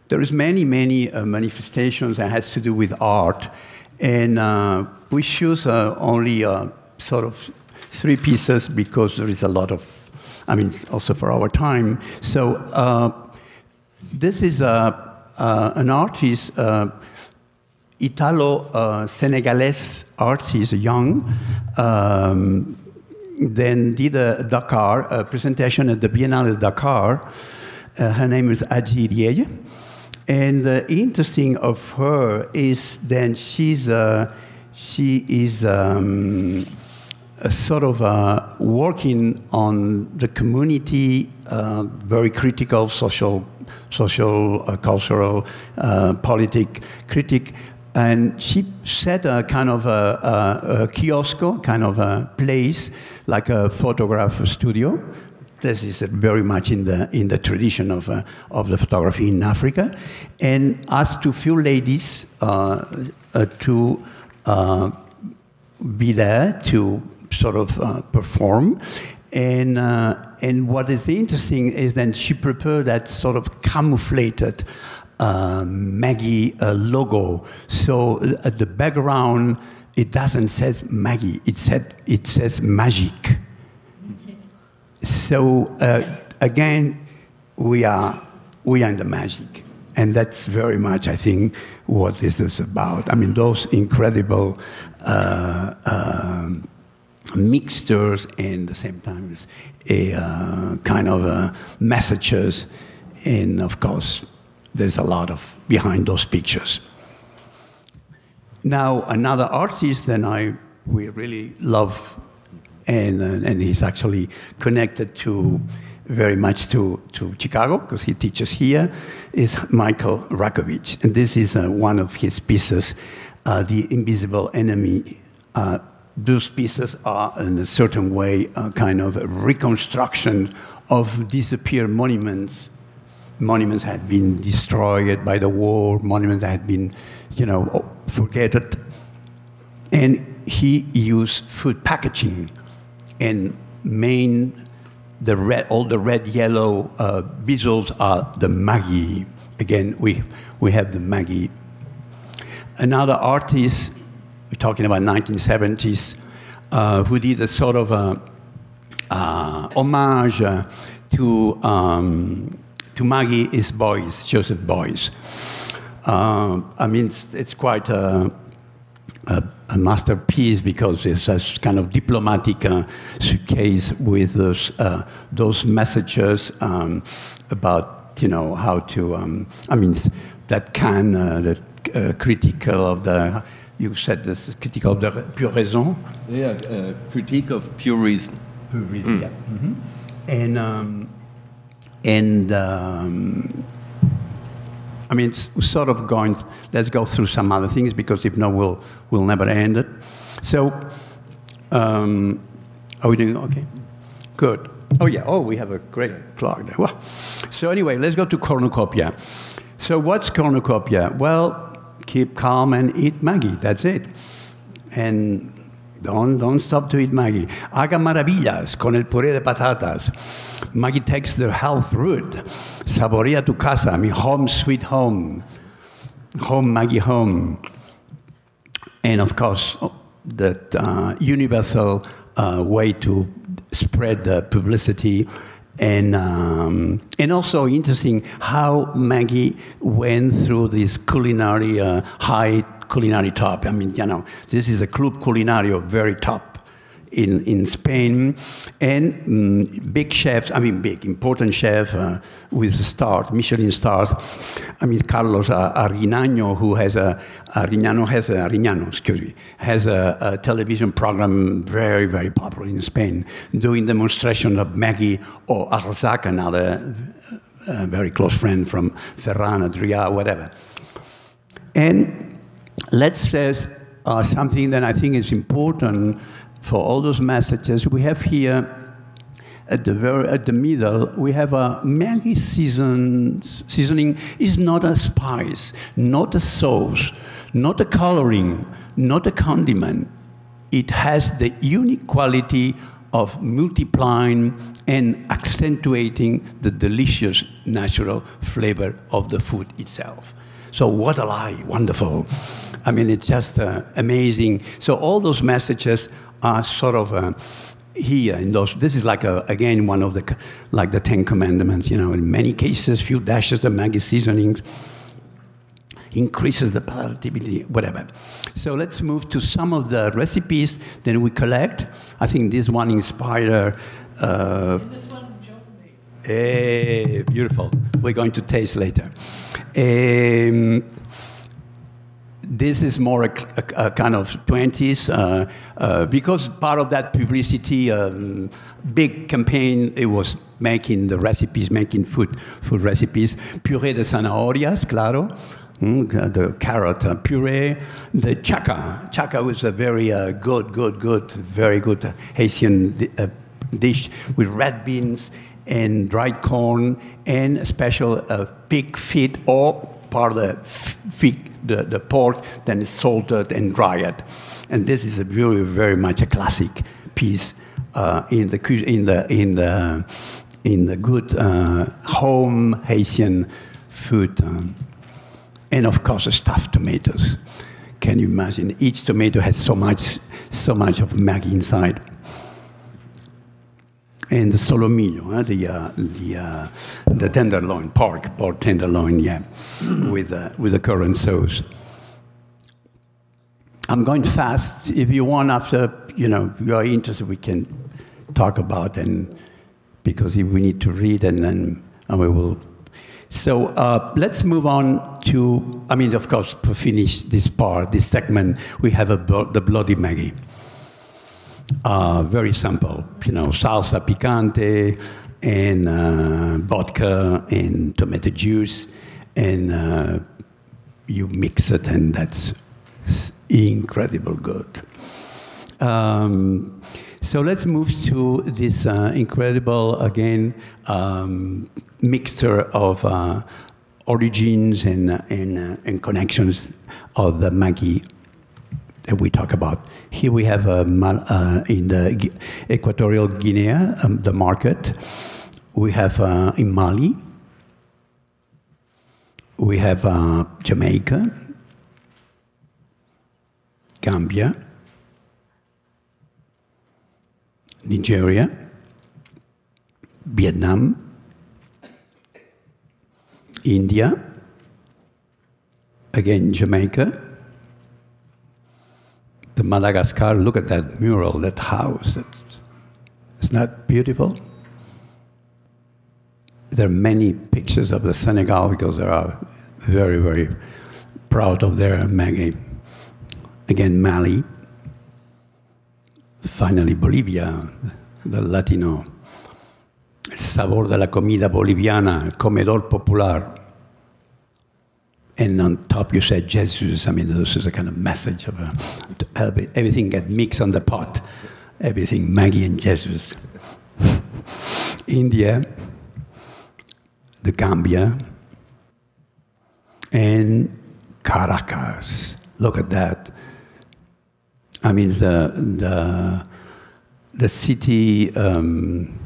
Speaker 3: there is many, many uh, manifestations that has to do with art, and uh, we choose uh, only uh, sort of three pieces because there is a lot of, I mean, also for our time. So uh, this is uh, an artist, Italo-Senegalese artist, young. Um, then did a Dakar a presentation at the Biennale Dakar. her name is Adji Dieye. And the interesting of her is then she's uh, she is um, uh, sort of uh, working on the community, uh, very critical social, social, uh, cultural, uh, politic critic, and she set a kind of a, a, a kiosco, kind of a place, like a photograph studio. This is very much in the in the tradition of uh, of the photography in Africa, and asked a few ladies uh, uh, to uh, be there to sort of uh, perform. And, uh, and what is interesting is that she prepared that sort of camouflated Maggi logo. So at the background, it doesn't say Maggi, it, said, it says magic. So uh, again, we are, we are in the magic. And that's very much, I think, what this is about. I mean, those incredible uh, um, mixtures and at the same times a uh, kind of uh, messages. And of course, there's a lot of behind those pictures. Now, another artist that I we really love, and, uh, and he's actually connected to very much to, to Chicago because he teaches here, is Michael Rakowitz. And this is uh, one of his pieces, uh, The Invisible Enemy. Uh, those pieces are, in a certain way, a kind of a reconstruction of disappeared monuments. Monuments had been destroyed by the war, monuments had been, you know, forgotten. And he used food packaging and main the red, all the red, yellow uh, bezels are the Maggi. Again, we, we have the Maggi. Another artist, we're talking about 1970s, uh, who did a sort of a, uh, homage uh, to, um, to Maggi is Beuys, Joseph Beuys. Uh, I mean, it's, it's quite a, a, a, masterpiece because it's a kind of diplomatic uh, suitcase with those, uh, those messages um, about, you know, how to, um, I mean, that can, uh, that uh, critical of the, you said this critical of the pure raison?
Speaker 2: Yeah, uh, critique of pure reason.
Speaker 3: Pure reason, mm. yeah. Mm-hmm. And, um, and um, I mean, sort of going, let's go through some other things because if not, we'll, we'll never end it. So, um, are we doing okay? Good. Oh, yeah. Oh, we have a great clock there. Well, so, anyway, let's go to cornucopia. So, what's cornucopia? Well, keep calm and eat Maggi. That's it. And don't, don't stop to eat Maggi. Haga maravillas con el puré de patatas. Maggi takes the health route. Saborea tu casa. I mean, home sweet home. Home, Maggi, home. And of course, that uh, universal uh, way to spread the publicity and um, and also interesting how Maggi went through this culinary uh, high culinary top. I mean, you know, this is a Club Culinario, very top in, in Spain, and mm, big chefs, I mean, big, important chef uh, with stars, Michelin stars. I mean, Carlos Arguiñano, who has a, Arguiñano has a, Arguiñano, excuse me, has a, a, television program very, very popular in Spain, doing demonstration of Maggi or Arzak, another uh, very close friend from Ferran, Adrià, whatever. And let's say uh, something that I think is important for all those messages. We have here at the very at the middle, we have a Maggi season, seasoning is not a spice, not a sauce, not a coloring, not a condiment. It has the unique quality of multiplying and accentuating the delicious natural flavor of the food itself. So, what a lie, wonderful. I mean, it's just uh, amazing. So, all those messages are sort of uh, here in those. This is like a, again one of the like the Ten Commandments. You know, in many cases, few dashes of Maggi seasonings increases the palatability, whatever. So let's move to some of the recipes that we collect. I think this one inspired. Uh,
Speaker 1: this one,
Speaker 3: Hey, beautiful. We're going to taste later. Um, this is more a, a, a kind of 20s uh, uh, because part of that publicity um, big campaign it was making the recipes making food food recipes. Puree de zanahorias claro. Mm, the carrot uh, puree. The chaca chaca was a very uh, good good good very good haitian uh, dish with red beans and dried corn and a special uh, pig feet or part of the feet the, the pork, then it's salted and dried. And this is a very, very much a classic piece uh, in the in the in the in the good uh, home Haitian food, um, and of course, stuffed tomatoes. Can you imagine? Each tomato has so much so much of Maggi inside. And the solomillo, the uh, the uh, the tenderloin, pork, pork tenderloin, yeah, with uh, with the currant sauce. I'm going fast. If you want, after you know you are interested, we can talk about and because if we need to read and then and we will. So uh, let's move on to. I mean, of course, to finish this part, this segment, we have a, the Bloody Maggi. Uh, very simple, you know, salsa picante and uh, vodka and tomato juice, and uh, you mix it, and that's incredible good. Um, so let's move to this uh, incredible, again, um, mixture of uh, origins and, and, uh, and connections of the Maggi that we talk about. Here we have uh, uh, in the Equatorial Guinea, um, the market. We have uh, in Mali. We have Jamaica. Gambia, Nigeria, Vietnam, India, again Jamaica, the Madagascar. Look at that mural, that house. It's not beautiful. There are many pictures of the Senegal because they are very, very proud of their Maggi again Mali, finally Bolivia, the Latino, el sabor de la comida boliviana, el comedor popular. And on top you said Jesus. I mean, this is a kind of message of a, everything get mixed on the pot. Everything Maggi and Jesus. India, the Gambia, and Caracas. Look at that. I mean, the, the, the city um,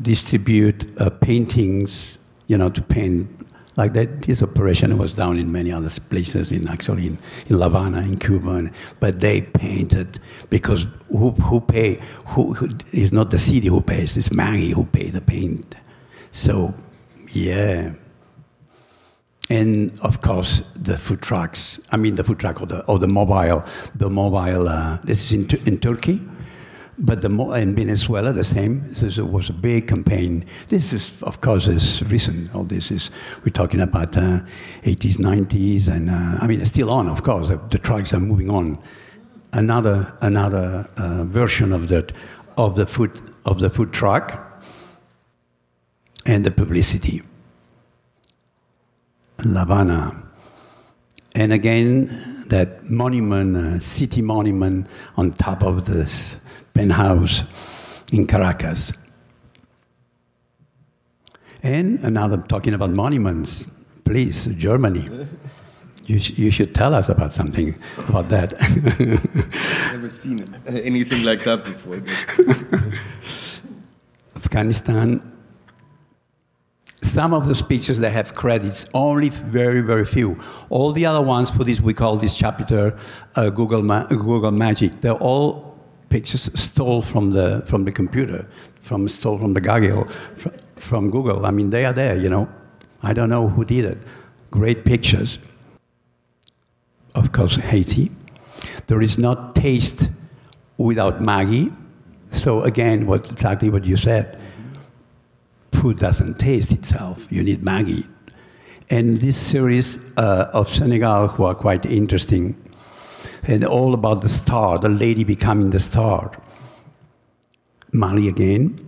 Speaker 3: distribute uh, paintings, you know, to paint like that. This operation was done in many other places, in actually in, in La in Cuba, and, but they painted because who, who pay? Who, who is not the city who pays? It's Maggi who pay the paint. So, yeah and of course the food trucks. I mean the food truck or the or the mobile, the mobile. Uh, this is in, in Turkey, but the in Venezuela the same. This was a big campaign. This is of course is recent. All this is we're talking about uh, 80s, 90s, and uh, I mean it's still on. Of course, the, the, trucks are moving on. Another another uh, version of that of the food of the food truck and the publicity. La Habana. And again, that monument, uh, city monument on top of this penthouse in Caracas. And another talking about monuments, please, Germany. You, sh- you should tell us about something about that.
Speaker 2: Never seen anything like that before.
Speaker 3: Afghanistan some of the speeches they have credits, only very, very few. All the other ones for this, we call this chapter uh, Google, Ma- Google Magic. They're all pictures stole from the, from the computer, from stole from the from, from Google. I mean, they are there, you know. I don't know who did it. Great pictures. Of course, Haiti. There is not taste without Maggi. So again, what exactly what you said food doesn't taste itself. You need Maggi. And this series uh, of Senegal who are quite interesting, and all about the star, the lady becoming the star. Mali again,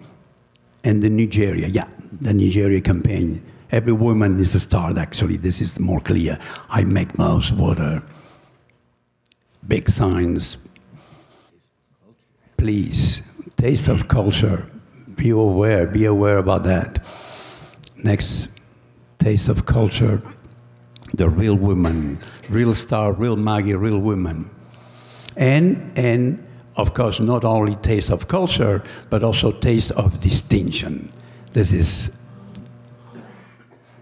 Speaker 3: and the Nigeria, yeah, the Nigeria campaign. Every woman is a star, actually. This is more clear. I make most water. Big signs. Please, taste of culture. Be aware, be aware about that. Next, taste of culture. The real woman, real star, real Maggi, real woman. And, and of course, not only taste of culture, but also taste of distinction. This is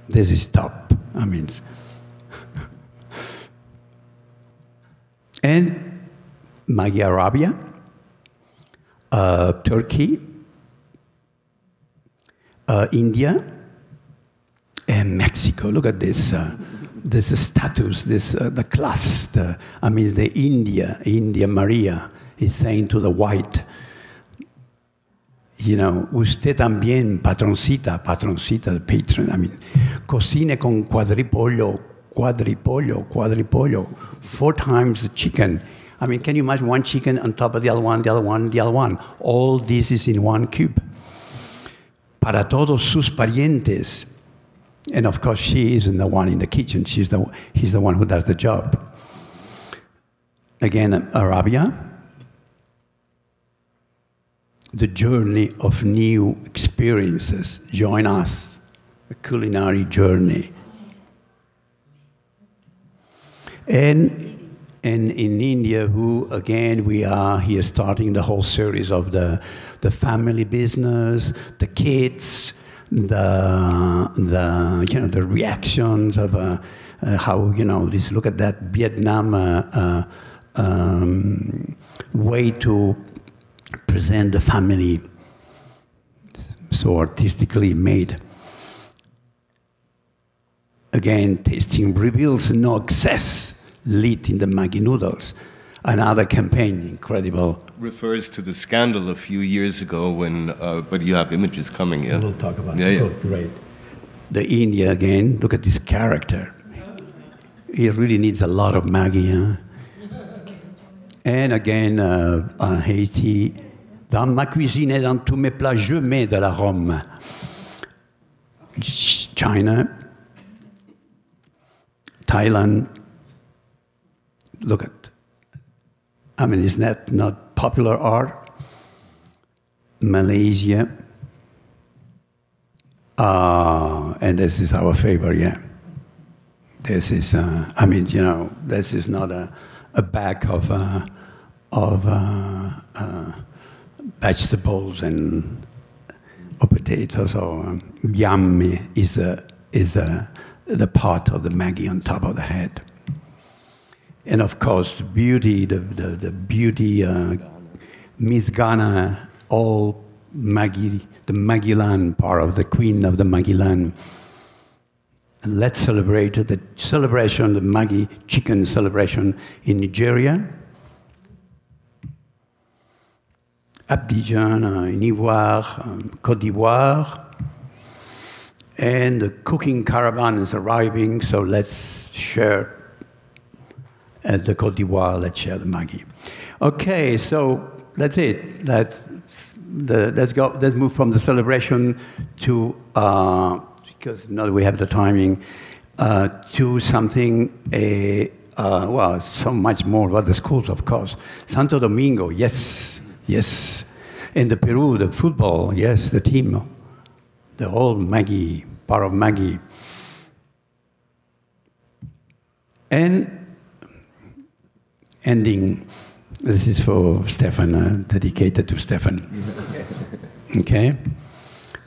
Speaker 3: this is top. I mean, and Maggi Arabia, uh, Turkey, uh, India, and Mexico. Look at this. Uh, this status, this uh, the class. The, I mean, the India, India Maria is saying to the white, you know, usted también, patroncita, patroncita, patron, I mean, cocine con cuadripollo, cuadripollo, cuadripollo, four times the chicken. I mean, can you imagine one chicken on top of the other one, the other one, the other one? All this is in one cube. Para todos sus parientes. And of course, she isn't the one in the kitchen. She's the, he's the one who does the job. Again, Arabia, the journey of new experiences. Join us, a culinary journey. And, and in India, who again, we are here starting the whole series of the, the family business, the kids, the, the, you know, the reactions of uh, uh, how, you know, this, look at that Vietnam uh, uh um, way to present the family so artistically made. Again, tasting reveals no excess lit in the Maggi noodles. Another campaign, incredible.
Speaker 2: Refers to the scandal a few years ago when, uh, but you have images coming, yeah?
Speaker 3: We'll talk about
Speaker 2: yeah,
Speaker 3: it.
Speaker 2: Yeah.
Speaker 3: Oh, great. The India again, look at this character. He really needs a lot of Maggi, huh? And again, uh, uh, Haiti, Dans ma cuisine et dans tous mes plats, je mets de l'arôme. China, Thailand, look at. I mean, isn't that not popular art? Malaysia. Uh, and this is our favorite, yeah. This is, uh, I mean, you know, this is not a, a bag of, uh, of uh, uh vegetables and or potatoes or um, is the is the the part of the Maggi on top of the head. And of course, beauty, the, the, the beauty, uh, Miss Ghana, all Maggi, the Magellan part of the Queen of the Magellan. And let's celebrate the celebration, the Maggi chicken celebration in Nigeria. Abidjan uh, in Ivoire, um, Côte d'Ivoire. And the cooking caravan is arriving, so let's share at the Côte d'Ivoire, let's share the Maggi. Okay, so that's it. That, the, let's go. Let's move from the celebration to uh, because now we have the timing uh, to something. A uh, well, so much more about the schools, of course. Santo Domingo, yes. Yes. In the Peru, the football, yes, the team, the whole Maggi, part of Maggi. And ending, this is for Stephan, uh, dedicated to Stephan. okay?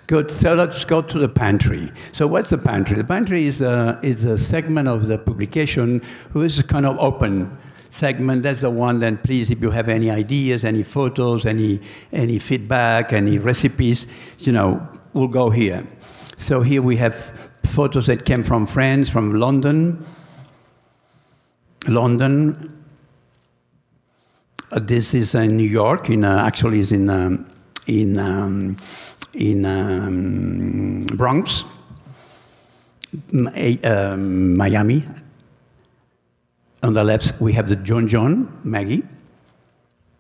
Speaker 3: Good. So let's go to the pantry. So what's the pantry? The pantry is a, is a segment of the publication who is a kind of open segment. That's the one. Then please, if you have any ideas, any photos, any any feedback, any recipes, you know, we'll go here. So here we have photos that came from friends from London. London. Uh, this is in New York. In uh, actually is in um, in um, in um, Bronx. Um, Miami. On the left, we have the John John Maggi.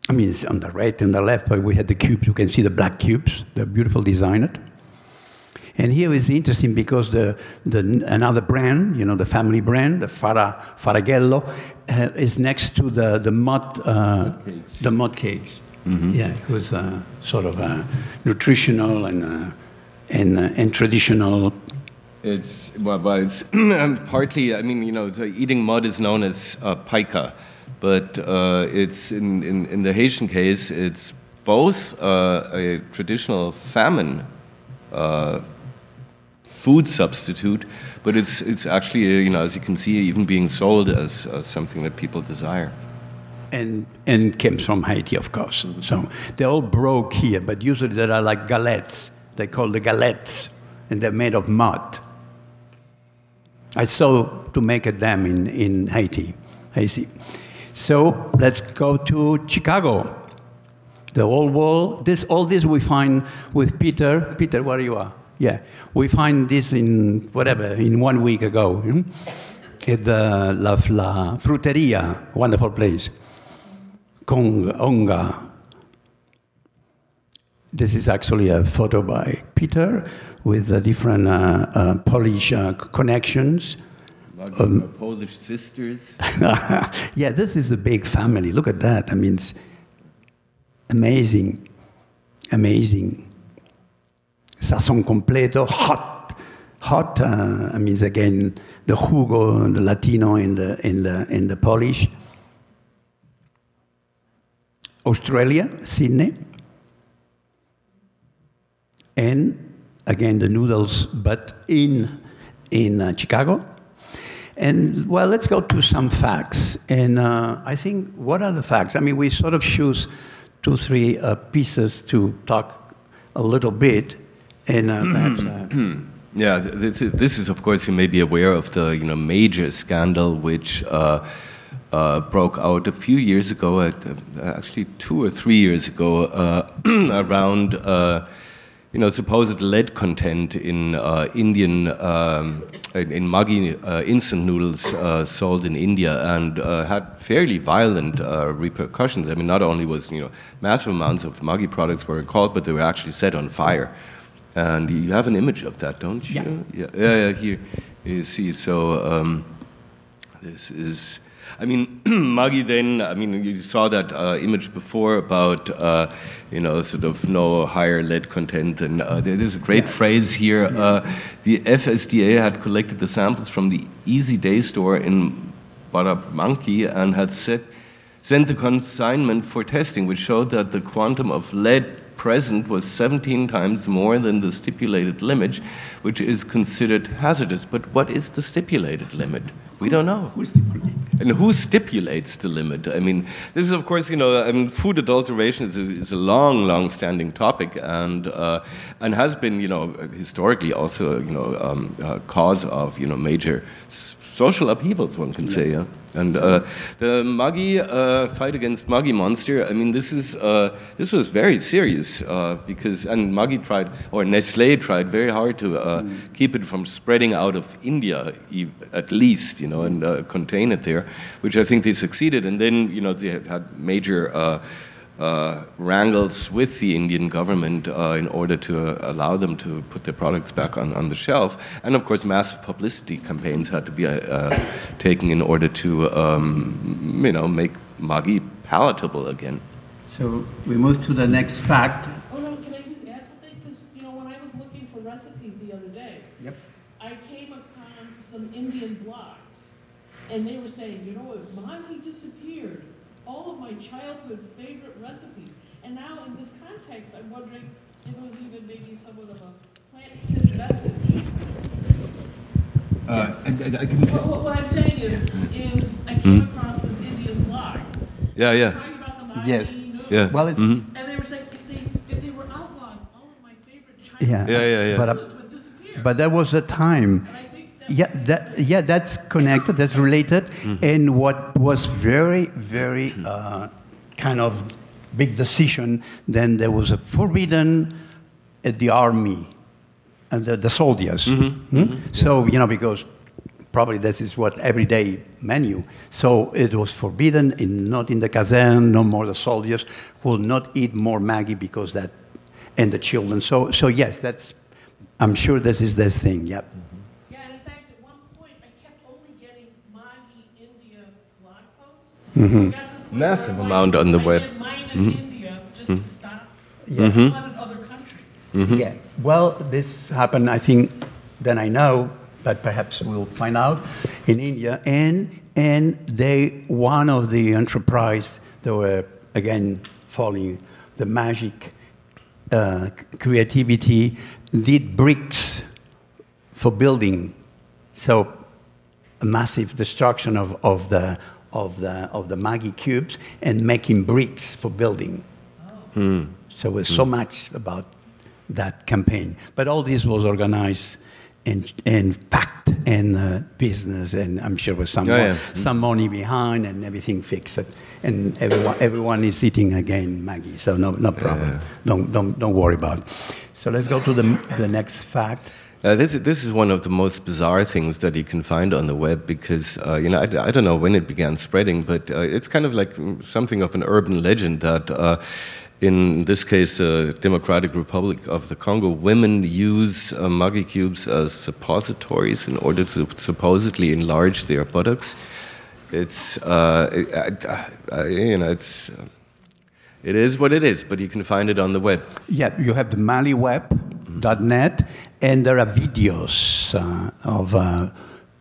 Speaker 3: I mean, it's on the right and the left, we had the cubes. You can see the black cubes. They're beautiful designed. And here is interesting because the, the another brand, you know, the family brand, the Fara, Faraghello, uh, is next to the the mud uh,
Speaker 2: cakes.
Speaker 3: the mud cakes. Yeah, it was uh, sort of a nutritional and uh, and uh, and traditional.
Speaker 2: It's well, well it's partly. I mean, you know, the eating mud is known as uh, pica, but uh, it's in, in in the Haitian case, it's both uh, a traditional famine uh, food substitute, but it's it's actually uh, you know as you can see even being sold as uh, something that people desire.
Speaker 3: and and came from Haiti, of course. So they all broke here, but usually there are like galettes. They call the galettes, and they're made of mud. I saw to make a dam in, in Haiti, Haiti. So let's go to Chicago. The old wall. This all this we find with Peter. Peter, where you are? Yeah, we find this in whatever in one week ago. hmm? At the La, La Fruteria, wonderful place. Kong, Onga. This is actually a photo by Peter with the different uh, uh, Polish uh, connections.
Speaker 2: Polish sisters.
Speaker 3: yeah, this is a big family. Look at that. I mean, it's amazing, amazing. Sazón completo, hot, hot. Uh, I mean, again, the jugo, the Latino in the in the in the Polish. Australia, Sydney, and again the noodles, but in in uh, Chicago. And well, let's go to some facts. And uh, I think, what are the facts? I mean, we sort of choose two, three uh, pieces to talk a little bit, and uh, perhaps. Uh,
Speaker 2: Yeah, this is, this is, of course, you may be aware of the you know major scandal which uh, uh, broke out a few years ago, uh, actually two or three years ago, uh, around uh, you know supposed lead content in uh, Indian um, in, in Maggi uh, instant noodles uh, sold in India, and uh, had fairly violent uh, repercussions. I mean, not only was you know massive amounts of Maggi products were recalled, but they were actually set on fire. And you have an image of that, don't you?
Speaker 3: Yeah.
Speaker 2: Yeah, yeah, yeah here you see. So um, this is, I mean, Maggi then, I mean, you saw that uh, image before about, uh, you know, sort of no higher lead content. And uh, there is a great phrase here. Uh, the FSDA had collected the samples from the Easy Day store in Barabanki and had set, sent the consignment for testing, which showed that the quantum of lead present was 17 times more than the stipulated limit, which is considered hazardous. But what is the stipulated limit? We don't know. And who stipulates the limit? I mean, this is, of course, you know, I mean, food adulteration is a, is a long, long-standing topic, and uh, and has been, you know, historically also, you know, um, a cause of, you know, major s- social upheavals, one can say. Yeah. And uh, the Maggi uh, fight against Maggi Monster. I mean, this is uh, this was very serious uh, because and Maggi tried or Nestle tried very hard to uh, keep it from spreading out of India, at least, you know, and uh, contain it there, which I think they succeeded. And then, you know, they had major. Uh, wrangles with the Indian government uh, in order to uh, allow them to put their products back on, on the shelf. And of course, massive publicity campaigns had to be uh, uh, taken in order to, um, you know, make Maggi palatable again.
Speaker 3: so we move to the next fact.
Speaker 1: Oh, no, can I just add something? Because, you know, when I was looking for recipes the other day,
Speaker 3: Yep.
Speaker 1: I came upon some Indian blogs, and they were saying, you know, if Maggi disappeared, all of my childhood favorite recipes. And now, in this context, I'm wondering if it was even maybe somewhat of a plant-based message.
Speaker 2: Uh, I, I can,
Speaker 1: What, what, what I'm saying is, is I came across this Indian blog
Speaker 2: yeah, yeah.
Speaker 1: talking about the Maggi
Speaker 3: Yes.
Speaker 2: Yeah.
Speaker 3: Well, it's
Speaker 2: Mhm.
Speaker 1: And they were saying if they, if they were outlawed, all of my favorite Chinese
Speaker 3: yeah,
Speaker 1: childhood
Speaker 2: Yeah, yeah, yeah.
Speaker 3: But, uh,
Speaker 1: would disappear.
Speaker 3: but there was a time
Speaker 1: And I think that
Speaker 3: Yeah, that, yeah, that's connected, that's related. And what was very, very uh, kind of big decision, then there was a forbidden at the army. and the, the soldiers. Hmm? So you know because probably this is what everyday menu. So it was forbidden, in, not in the caserne, no more the soldiers will not eat more Maggi because that, and the children. So so yes, that's. I'm sure this is this thing. Yep.
Speaker 1: Yeah, in fact, at one point, I kept only getting Maggi India blog posts.
Speaker 3: Mm-hmm.
Speaker 1: So I got to the point
Speaker 2: Massive
Speaker 1: where
Speaker 2: amount on the web.
Speaker 1: did minus India just to stop.
Speaker 3: Yeah. Mm-hmm.
Speaker 1: I wanted other countries. Mm-hmm.
Speaker 3: Yeah. Well, this happened, I think, then I know, but perhaps we'll find out in India. And and they one of the enterprise they were again following the magic uh, creativity did bricks for building. So a massive destruction of, of the of the of the Maggi cubes and making bricks for building. Hmm. So it's so hmm. much about that campaign. But all this was organized and, and packed in uh, business, and I'm sure with some,
Speaker 2: Oh, yeah. Hmm.
Speaker 3: some money behind and everything fixed. And everyone, everyone is eating again Maggi, so no, no problem. Don't, don't, don't worry about it. So let's go to the, the next fact.
Speaker 2: Uh, this, this is one of the most bizarre things that you can find on the web because, uh, you know, I, I don't know when it began spreading, but uh, it's kind of like something of an urban legend that, uh, in this case, the Democratic Republic of the Congo, women use uh, Maggi cubes as suppositories in order to supposedly enlarge their buttocks. It's, uh, it, I, I, you know, it's, uh, it is what it is, but you can find it on the web.
Speaker 3: Yeah, you have the maliweb.net, and there are videos uh, of uh,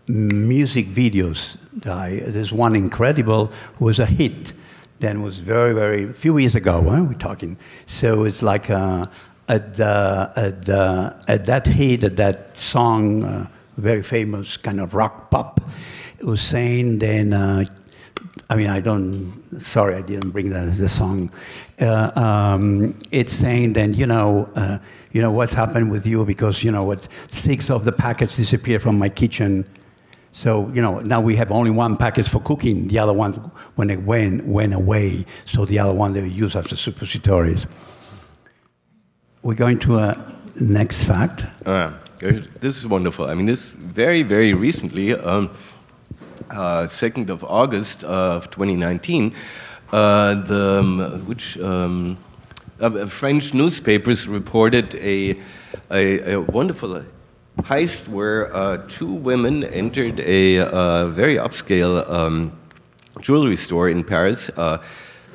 Speaker 3: music videos. I, there's one incredible who was a hit. Then was very, very few years ago. Huh, we're talking. So it's like uh, at the at the at that hit, at that song, uh, very famous kind of rock pop. It was saying then. I mean, I don't. Sorry, I didn't bring the, the song. Uh, um, it's saying then, you know, uh, you know what's happened with you because you know what six of the packets disappeared from my kitchen. So you know now we have only one package for cooking. The other one, when it went went away, so the other one they use as a suppositories. We're going to a next fact.
Speaker 2: Uh, this is wonderful. I mean, this very, very recently, um, 2nd of August of 2019, uh, the, um, which um, uh, French newspapers reported a, a, a wonderful heist where uh, two women entered a uh, very upscale um, jewelry store in Paris, uh,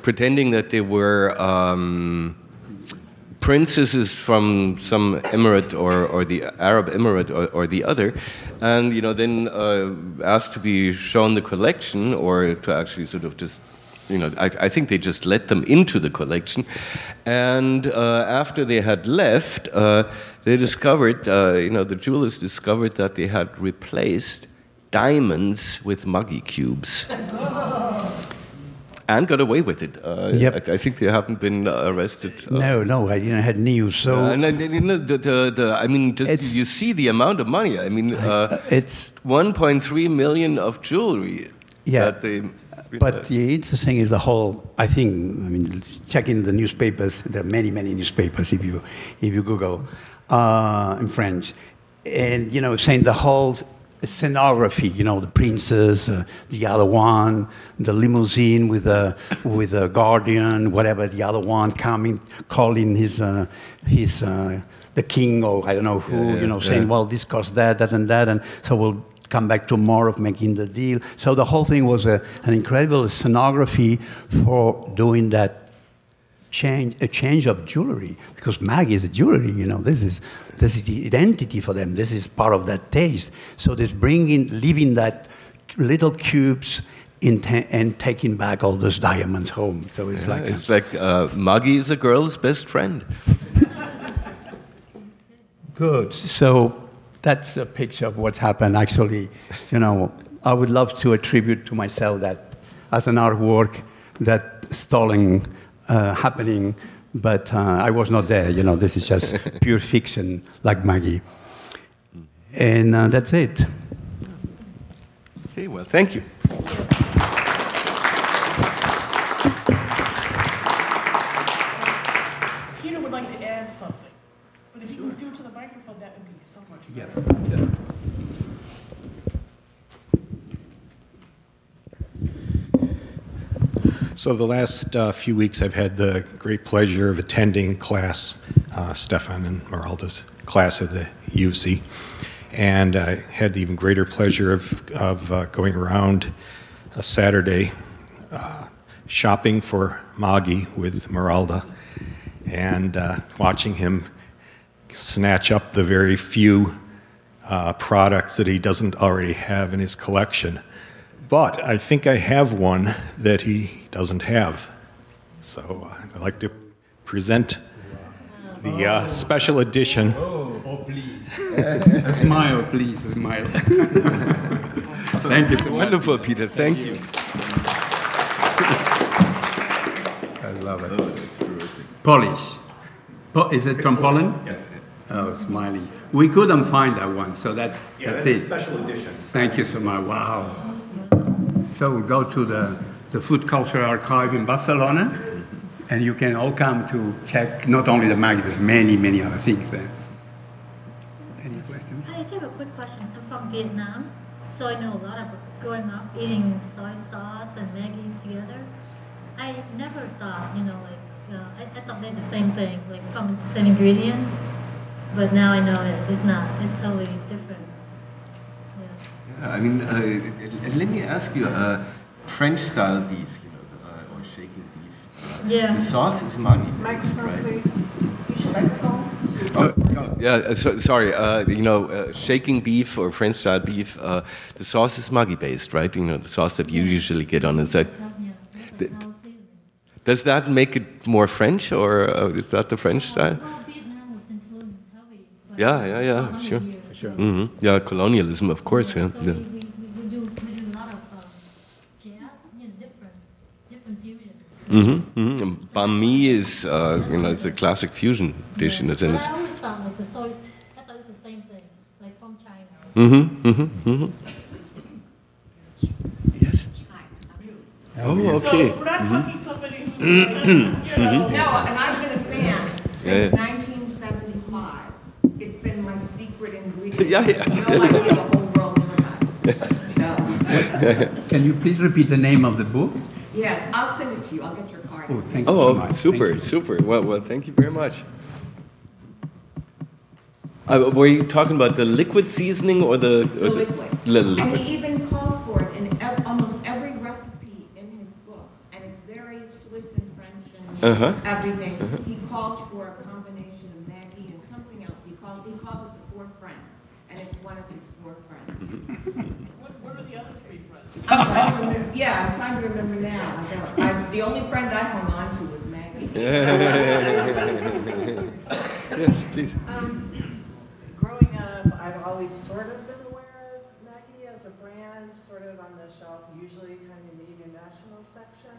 Speaker 2: pretending that they were. Um, princesses from some emirate or, or the Arab emirate or, or the other, and you know then uh, asked to be shown the collection or to actually sort of just. You know, I, I think they just let them into the collection, and uh, after they had left, uh, they discovered, uh, you know, the jewelers discovered that they had replaced diamonds with Maggi cubes and got away with it. Uh,
Speaker 3: Yep.
Speaker 2: I, I think they haven't been uh, arrested. uh,
Speaker 3: No, no, I didn't have news. So
Speaker 2: uh, and then, you know, the, the, the, I mean, just you see the amount of money. I mean, uh,
Speaker 3: it's
Speaker 2: 1.3 million of jewelry
Speaker 3: Yeah.
Speaker 2: that they.
Speaker 3: But the interesting is the whole. I think. I mean, checking the newspapers. There are many, many newspapers if you if you Google uh, in French, and you know, saying the whole scenography. You know, the princess, uh, the other one, the limousine with the with the guardian, whatever. The other one coming, calling his uh, his. Uh, the king, or I don't know who,
Speaker 2: Yeah, yeah,
Speaker 3: you know, saying, "Well, this costs that, that, and that," and so we'll come back tomorrow of making the deal. So the whole thing was a, an incredible scenography for doing that change, a change of jewelry, because Maggi is a jewelry. You know, this is this is the identity for them. This is part of that taste. So this bringing, leaving that little cubes. In ta- and taking back all those diamonds home. So it's like a-
Speaker 2: It's like uh, Maggi is a girl's best friend.
Speaker 3: Good. So that's a picture of what's happened. Actually, you know, I would love to attribute to myself that as an artwork, that stalling happening, but uh, I was not there. You know, this is just pure fiction, like Maggi. And uh, that's it.
Speaker 2: Okay, well, thank you.
Speaker 1: Peter would like to add something, but if you would do it to the microphone, that would be
Speaker 4: So, the last uh, few weeks, I've had the great pleasure of attending class, uh, Stephan and Miralda's class at the UC. And I had the even greater pleasure of, of uh, going around a Saturday uh, shopping for Maggi with Maralda and uh, watching him snatch up the very few uh, products that he doesn't already have in his collection. But I think I have one that he doesn't have. So uh, I'd like to present the uh, special edition.
Speaker 3: Oh, please. a smile, please, a smile. Thank you so much.
Speaker 2: Wonderful, Peter. Thank you.
Speaker 3: I love it. Polish. Po- is it from Poland?
Speaker 4: Yes.
Speaker 3: Oh, Smiley. We couldn't find that one, so that's, that's it.
Speaker 4: special edition.
Speaker 3: Thank you so much. Wow. So we'll go to the, the Food Culture Archive in Barcelona, and you can all come to check not only the mag, there's many, many other things there. Any questions?
Speaker 5: I just have a quick question. I'm from Vietnam, so I know a lot about growing up eating soy sauce and Maggi together. I never thought, you know, like, uh, I, I thought they're the same thing, like from the same ingredients. But now I know it, it's not. It's totally different. Yeah.
Speaker 2: I mean, uh, let me ask you, uh, French style beef, you know, uh, or shaking beef.
Speaker 5: Yeah.
Speaker 2: The sauce is Maggi based,
Speaker 6: Microphone,
Speaker 2: right?
Speaker 6: please. Use your microphone.
Speaker 2: Oh, yeah, uh, so, sorry. Uh, you know, uh, shaking beef or French style beef, uh, the sauce is Maggi based, right? You know, the sauce that you usually get on it. That,
Speaker 5: Yeah. That's
Speaker 2: The-
Speaker 5: the whole seasoning.
Speaker 2: does that make it more French, or uh, is that the French style?
Speaker 5: Vietnam was influenced heavy. by
Speaker 2: Yeah, yeah, yeah,
Speaker 5: 100
Speaker 2: sure.
Speaker 3: Mm
Speaker 2: -hmm. Yeah, colonialism, of course. Yeah. Yeah.
Speaker 5: we, we, we, do, we do a lot of um, jazz, you know, different, different fusion.
Speaker 2: Mm-hmm. Mm-hmm. Banh mi is, uh, you know, it's a classic fusion dish in a
Speaker 5: But
Speaker 2: sense.
Speaker 5: I always thought like the soy, I thought it's the same thing, like from China.
Speaker 2: Mm-hmm. Mm-hmm. Mm-hmm. Yes. Oh, okay.
Speaker 1: So we're not talking somebody who's, you know,
Speaker 6: No, and I've been a fan
Speaker 2: Yeah.
Speaker 6: since 1975. It's been my secret ingredient.
Speaker 2: Yeah, yeah.
Speaker 6: No idea the whole world knew about it. So,
Speaker 3: Can you please repeat the name of the book?
Speaker 6: Yes, I'll send it to you. I'll get your card.
Speaker 3: Oh, thank you so much.
Speaker 2: Oh,
Speaker 3: much.
Speaker 2: super,
Speaker 3: Thank you.
Speaker 2: super. Well, well, thank you very much. Uh, were you talking about the liquid seasoning or the,
Speaker 6: The
Speaker 2: or
Speaker 6: liquid.
Speaker 2: Li-
Speaker 6: And
Speaker 2: liquid.
Speaker 6: he even calls for it in ev- almost every recipe in his book. And it's very Swiss and French and
Speaker 2: Uh-huh.
Speaker 6: everything. He calls for a combination of Maggi and something else. He calls, he calls it the four friends. And it's one of his four friends.
Speaker 1: what, what are the other three friends?
Speaker 6: I'm trying to remember, yeah, I'm trying to remember now. I don't, I, the only friend I hung on to was Maggi.
Speaker 2: yes, please.
Speaker 7: Um, growing up, I've always sort of been aware of Maggi as a brand, sort of on the shelf, usually kind of in the international section.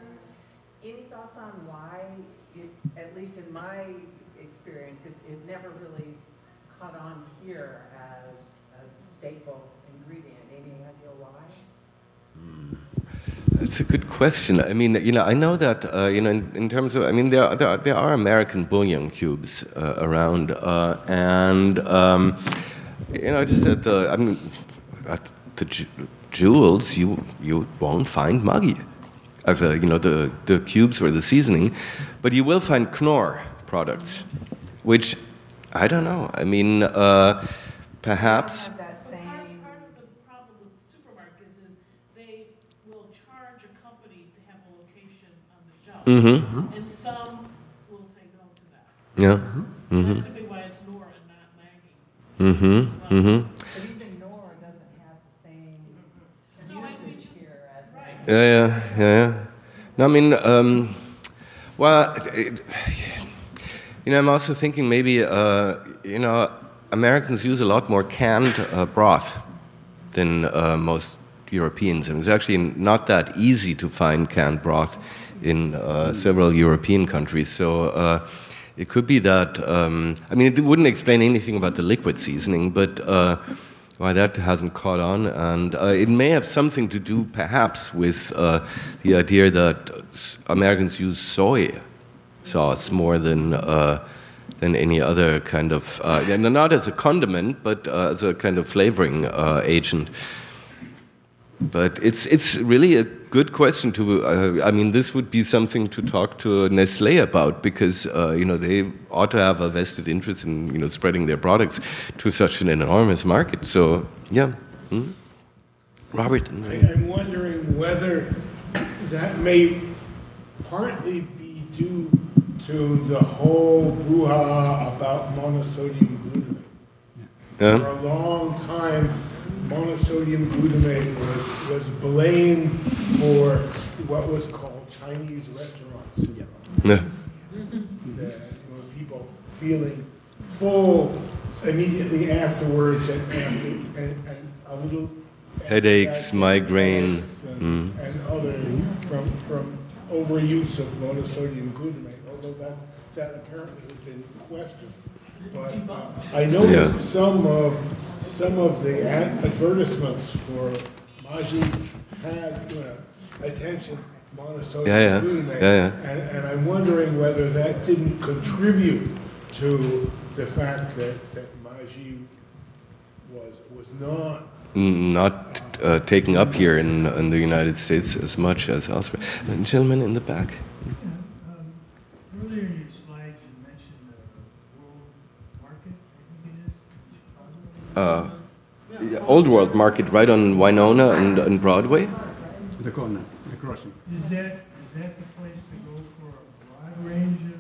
Speaker 7: Any thoughts on why, it, at least in my experience, it, it never really caught on here as a staple ingredient? Any idea why?
Speaker 2: That's a good question. I mean, you know, I know that, uh, you know, in, in terms of, I mean, there, are- there, are, there are American bouillon cubes uh, around, uh, and, um, you know, just at the, I mean, at the Ju- Jewels, you, you won't find Maggi as a, you know, the, the cubes or the seasoning, but you will find Knorr products, which, I don't know, I mean, uh, perhaps.
Speaker 7: Have that
Speaker 1: Part,
Speaker 7: same,
Speaker 1: part of the problem with supermarkets is they will charge a company to have a location on the shelf.
Speaker 2: Mm-hmm.
Speaker 1: And some will say no to that.
Speaker 2: Yeah. Mm-hmm.
Speaker 1: That could be why it's Nora and not Maggi.
Speaker 2: Mm-hmm. Mm-hmm.
Speaker 7: but even Nora doesn't have the same
Speaker 1: No,
Speaker 7: usage
Speaker 1: it's
Speaker 7: here as
Speaker 1: Right.
Speaker 2: Yeah, yeah, yeah, yeah. No, I mean, um, well, it, you know, I'm also thinking maybe, uh, you know, Americans use a lot more canned uh, broth than uh, most Europeans. And it's actually not that easy to find canned broth in uh, several European countries. So uh, it could be that, um, I mean, it wouldn't explain anything about the liquid seasoning, but uh, why that hasn't caught on. And uh, it may have something to do, perhaps, with uh, the idea that Americans use soy sauce more than. Uh, than any other kind of, not as a condiment, but as a kind of flavoring agent. But it's it's really a good question to. Uh, I mean, this would be something to talk to Nestle about because uh, you know they ought to have a vested interest in you know spreading their products to such an enormous market. So yeah, hmm? Robert.
Speaker 8: I- I'm wondering whether that may partly be due to the whole brouhaha about monosodium glutamate.
Speaker 2: Yeah.
Speaker 8: For a long time, monosodium glutamate was, was blamed for what was called Chinese restaurants.
Speaker 2: Yeah.
Speaker 8: That, you people feeling full immediately afterwards and after, and, and a little.
Speaker 2: Headaches, migraine,
Speaker 8: And,
Speaker 2: mm.
Speaker 8: and other, from, from overuse of monosodium glutamate, although that, that apparently has been questioned. But uh, I
Speaker 2: Yeah.
Speaker 8: noticed some of, some of the ad- advertisements for Maggi had, you know, attention monosodium
Speaker 2: Yeah, yeah. Yeah, yeah.
Speaker 8: And, and I'm wondering whether that didn't contribute to the fact that, that Maggi was, was not
Speaker 2: Not uh, taken up here in, in the United States as much as elsewhere. Gentleman in the back.
Speaker 9: Um, Earlier in your slides, you mentioned the world market, I think it is, in Chicago.
Speaker 2: Uh, Old World Market, right on Winona and, and Broadway.
Speaker 3: The corner, the crossing.
Speaker 9: Is that, is that the place to go for a broad range of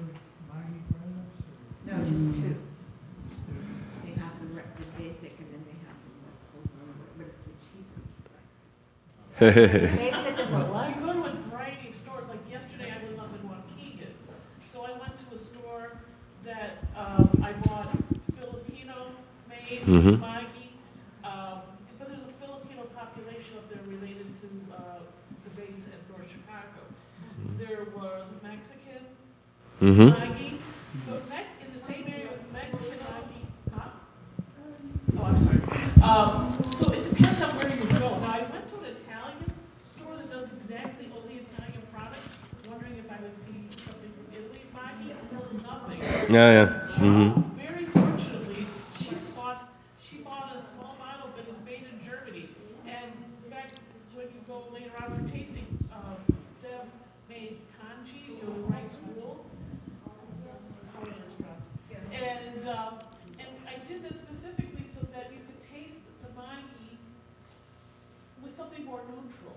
Speaker 9: mining products? or-
Speaker 6: No, just two. They have the, re- the basic and then they have the more cold but it's the cheapest price. Basic is what, what?
Speaker 1: You go to a variety of stores, like yesterday I was up in Waukegan, so I went to a store that, um, I bought Filipino-made
Speaker 2: Mhm.
Speaker 1: Maggi, um, but there's a Filipino population up there related to, uh, the base at North Chicago. There was a Mexican
Speaker 2: hmm
Speaker 1: Maggi, but Mex, in the same area was the Mexican Maggi, huh? Oh, I'm sorry. Um, so it depends on where you go. Now, I went to an Italian store that does exactly only Italian products, wondering if I would see something from Italy. Maggi, nothing.
Speaker 2: Yeah, yeah. hmm
Speaker 1: Very fortunately, she's bought, she bought a small bottle, but it's made in Germany. And in fact, when you go later on for tasting, um, Deb made congee, you know, the rice roll. However it's pronounced. And, um, and I did that specifically so that you could taste the Maggi with something more neutral.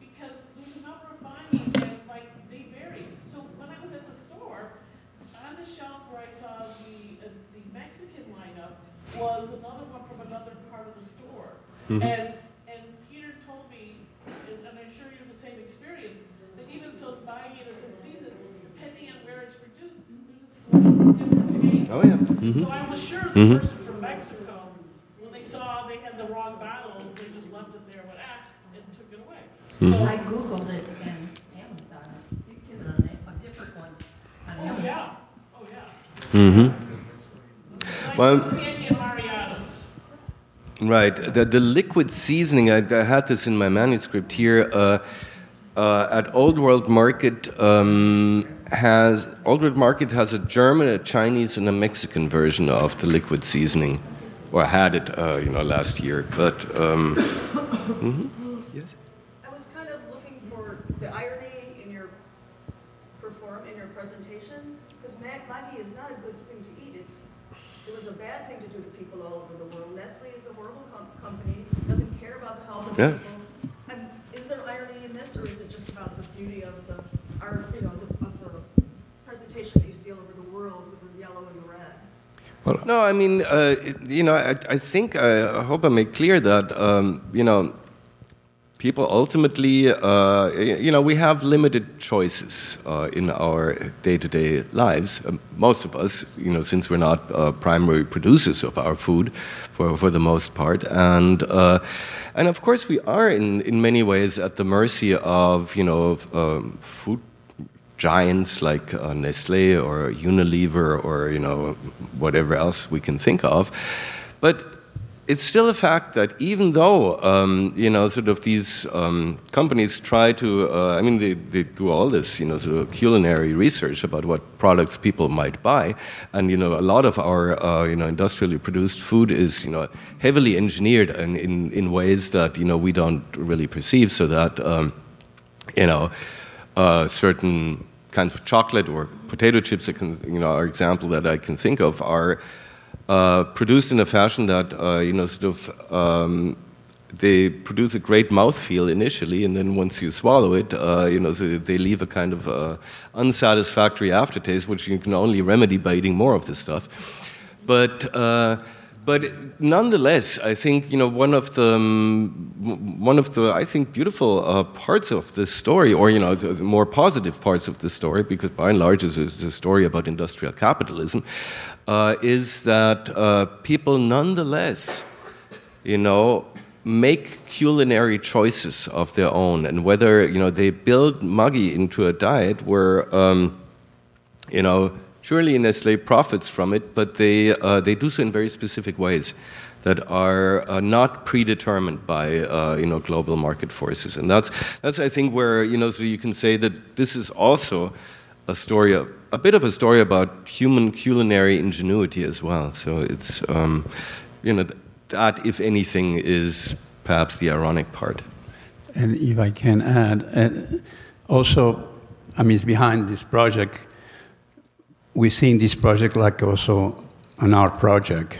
Speaker 1: Because there's a number of Maggis that, like, they vary. So when I was at the store, on the shelf where I saw the, uh, the Mexican lineup was another one from another part of the store. And, and Peter told me, and and I'm sure you have the same experience, that even so it's buying it as a season, depending on where it's produced, there's a slightly different taste.
Speaker 2: Oh, yeah. Mhm.
Speaker 1: So I was sure the
Speaker 2: Mhm.
Speaker 1: person from Mexico, when they saw they had the wrong bottle, they just left it there, went, ah, and took it away.
Speaker 2: Mhm.
Speaker 1: So,
Speaker 10: I Googled it and Amazon, you can, on it, on different ones on
Speaker 1: oh,
Speaker 10: Amazon.
Speaker 1: yeah, oh, yeah.
Speaker 2: hmm
Speaker 1: Like
Speaker 2: Well-
Speaker 1: Sandy and Mariano's.
Speaker 2: Right. The, the liquid seasoning, I, I had this in my manuscript here. Uh, uh, at Old World Market um, has Old World Market has a German, a Chinese, and a Mexican version of the liquid seasoning, or I had it, uh, you know, last year. But um, mhm. yes.
Speaker 11: I was kind of looking for the irony in your perform, in your presentation, because Maggi is not a good thing to eat. It's, it was a bad thing to do to people all over the world. Nestle is a horrible com- company, doesn't care about the health of
Speaker 2: Yeah.
Speaker 11: And is there irony in this, or is it just about the beauty of the, art, you know, the, of the presentation that you see all over the world with the yellow and the red?
Speaker 2: No, I mean, uh, it- you know, I, I think I hope I made clear that um, you know, people ultimately, uh, you know, we have limited choices uh, in our day-to-day lives. Um, most of us, you know, since we're not uh, primary producers of our food, for for the most part, and uh, and of course we are in in many ways at the mercy of you know um, food giants like uh, Nestle or Unilever or you know whatever else we can think of. But it's still a fact that even though um, you know sort of these um, companies try to uh, I mean they, they do all this you know sort of culinary research about what products people might buy. And you know a lot of our uh, you know industrially produced food is you know heavily engineered in, in, in ways that you know we don't really perceive. So that um, you know uh, certain kinds of chocolate or potato chips can, you know are example that I can think of are uh, produced in a fashion that uh, you know sort of um, they produce a great mouthfeel initially, and then once you swallow it, uh, you know so they leave a kind of uh, unsatisfactory aftertaste, which you can only remedy by eating more of this stuff. But uh, but nonetheless, I think you know one of the um, one of the I think beautiful uh, parts of this story, or you know the more positive parts of this story, because by and large it's a story about industrial capitalism, uh, is that uh, people nonetheless, you know, make culinary choices of their own, and whether you know they build Maggi into a diet where, um, you know, surely Nestle profits from it, but they uh, they do so in very specific ways that are uh, not predetermined by uh, you know global market forces, and that's that's I think where you know so you can say that this is also a story of a bit of a story about human culinary ingenuity as well. So it's, um, you know, that, if anything, is perhaps the ironic part.
Speaker 3: And if I can add, uh, also, I mean, it's behind this project. We're seeing this project like also an art project.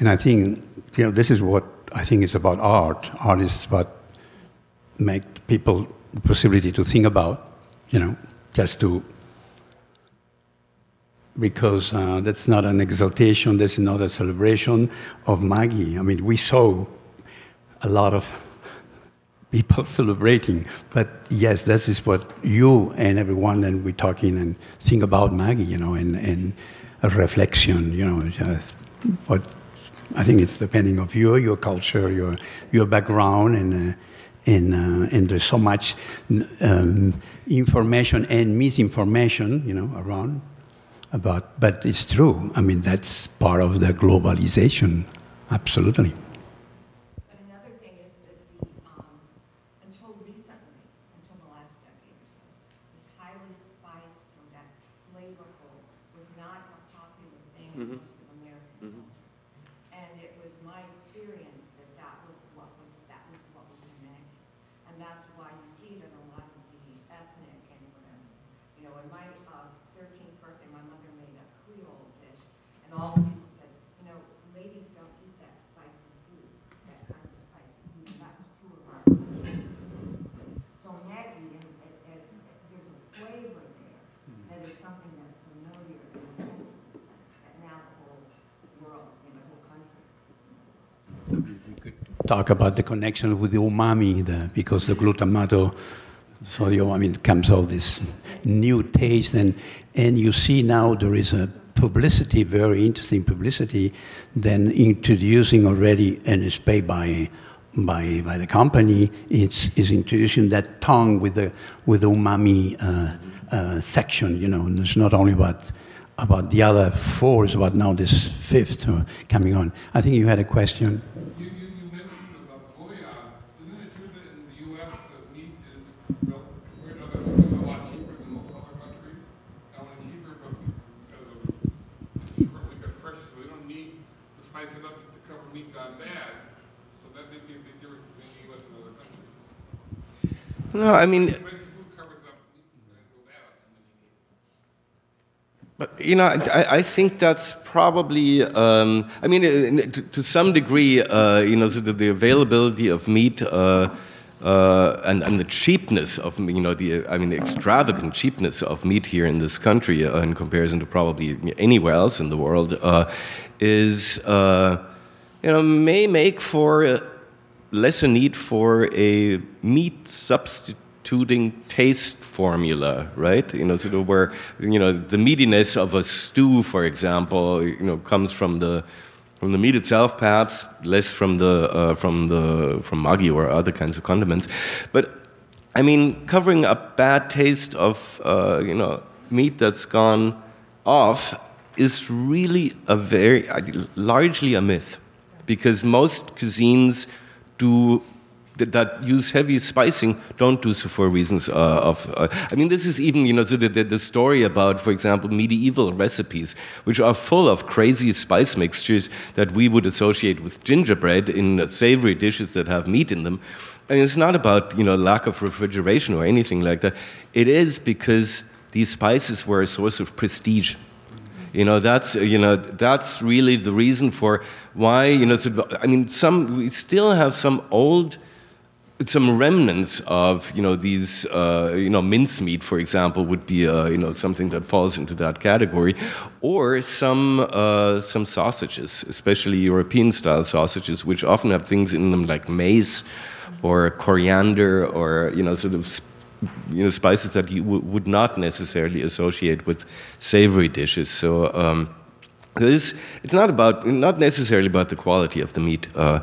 Speaker 3: And I think, you know, this is what I think is about art. Art is what make people the possibility to think about, you know, just to because uh, that's not an exaltation, that's not a celebration of Maggi. I mean, we saw a lot of people celebrating, but yes, this is what you and everyone and we're talking and think about Maggi, you know, and, and a reflection, you know, what I think it's depending of you, your culture, your your background, and uh, and uh, and there's so much um, information and misinformation, you know, around about, but it's true. I mean, that's part of the globalization, absolutely.
Speaker 6: But another thing is that the, um, until recently, until the last decade or so, this highly spiced or that flavorful was not a popular thing in
Speaker 2: Mhm.
Speaker 6: most of American
Speaker 2: Mhm.
Speaker 6: culture. And it was my experience that that was what was, that was what was in Maggi. And that's why you see it in a lot of the ethnic and, um, you know, in my uh, 13th birthday, my mother made a Creole dish, and all the people said, you know, ladies don't eat that spicy food, that kind of spicy food, and that was true of our country. So Maggi, and, and, and there's a flavor there that is something that's familiar in a cultural sense, that now the whole world, in the whole country.
Speaker 3: Talk about the connection with the umami, the, because the glutamato, sodium, I mean, comes all this new taste, and, and you see now there is a publicity, very interesting publicity, then introducing already, and it's paid by, by, by the company, it's, is introducing that tongue with the, with the umami uh, uh, section, you know, and it's not only about, about the other four, it's about now this fifth uh, coming on. I think you had a question.
Speaker 8: You, you, you mentioned about bouillon. Isn't it true that in the U.S. the meat is, well, we know that food is a lot cheaper than most other countries? Not only cheaper, but because of, it's we got fresh, so we don't need to spice it up to cover meat gone bad. So that may be a big difference between the U.S. and other countries.
Speaker 2: No, I mean,
Speaker 8: Spicy food covers up meat that's gonna go bad on
Speaker 2: But you know, I, I think that's probably. Um, I mean, uh, to, to some degree, uh, you know, the, the availability of meat uh, uh, and, and the cheapness of, you know, the I mean, the extravagant cheapness of meat here in this country, uh, in comparison to probably anywhere else in the world, uh, is, uh, you know, may make for lesser need for a meat substituting taste formula, right? You know, sort of where you know the meatiness of a stew, for example, you know, comes from the from the meat itself, perhaps less from the uh, from the from Maggi or other kinds of condiments. But I mean, covering a bad taste of uh, you know meat that's gone off is really a very largely a myth. because most cuisines do that, use heavy spicing don't do so for reasons uh, of. Uh, I mean, this is even you know so the, the, the story about, for example, medieval recipes, which are full of crazy spice mixtures that we would associate with gingerbread in savory dishes that have meat in them. And it's not about you know lack of refrigeration or anything like that. It is because these spices were a source of prestige. You know, that's, you know, that's really the reason for why, you know, I mean, some, we still have some old, some remnants of, you know, these, uh, you know, mincemeat, for example, would be, uh, you know, something that falls into that category, or some, uh, some sausages, especially European-style sausages, which often have things in them like mace or coriander or, you know, sort of you know, spices that you w- would not necessarily associate with savory dishes. So um, this, it's not about, not necessarily about the quality of the meat. Uh,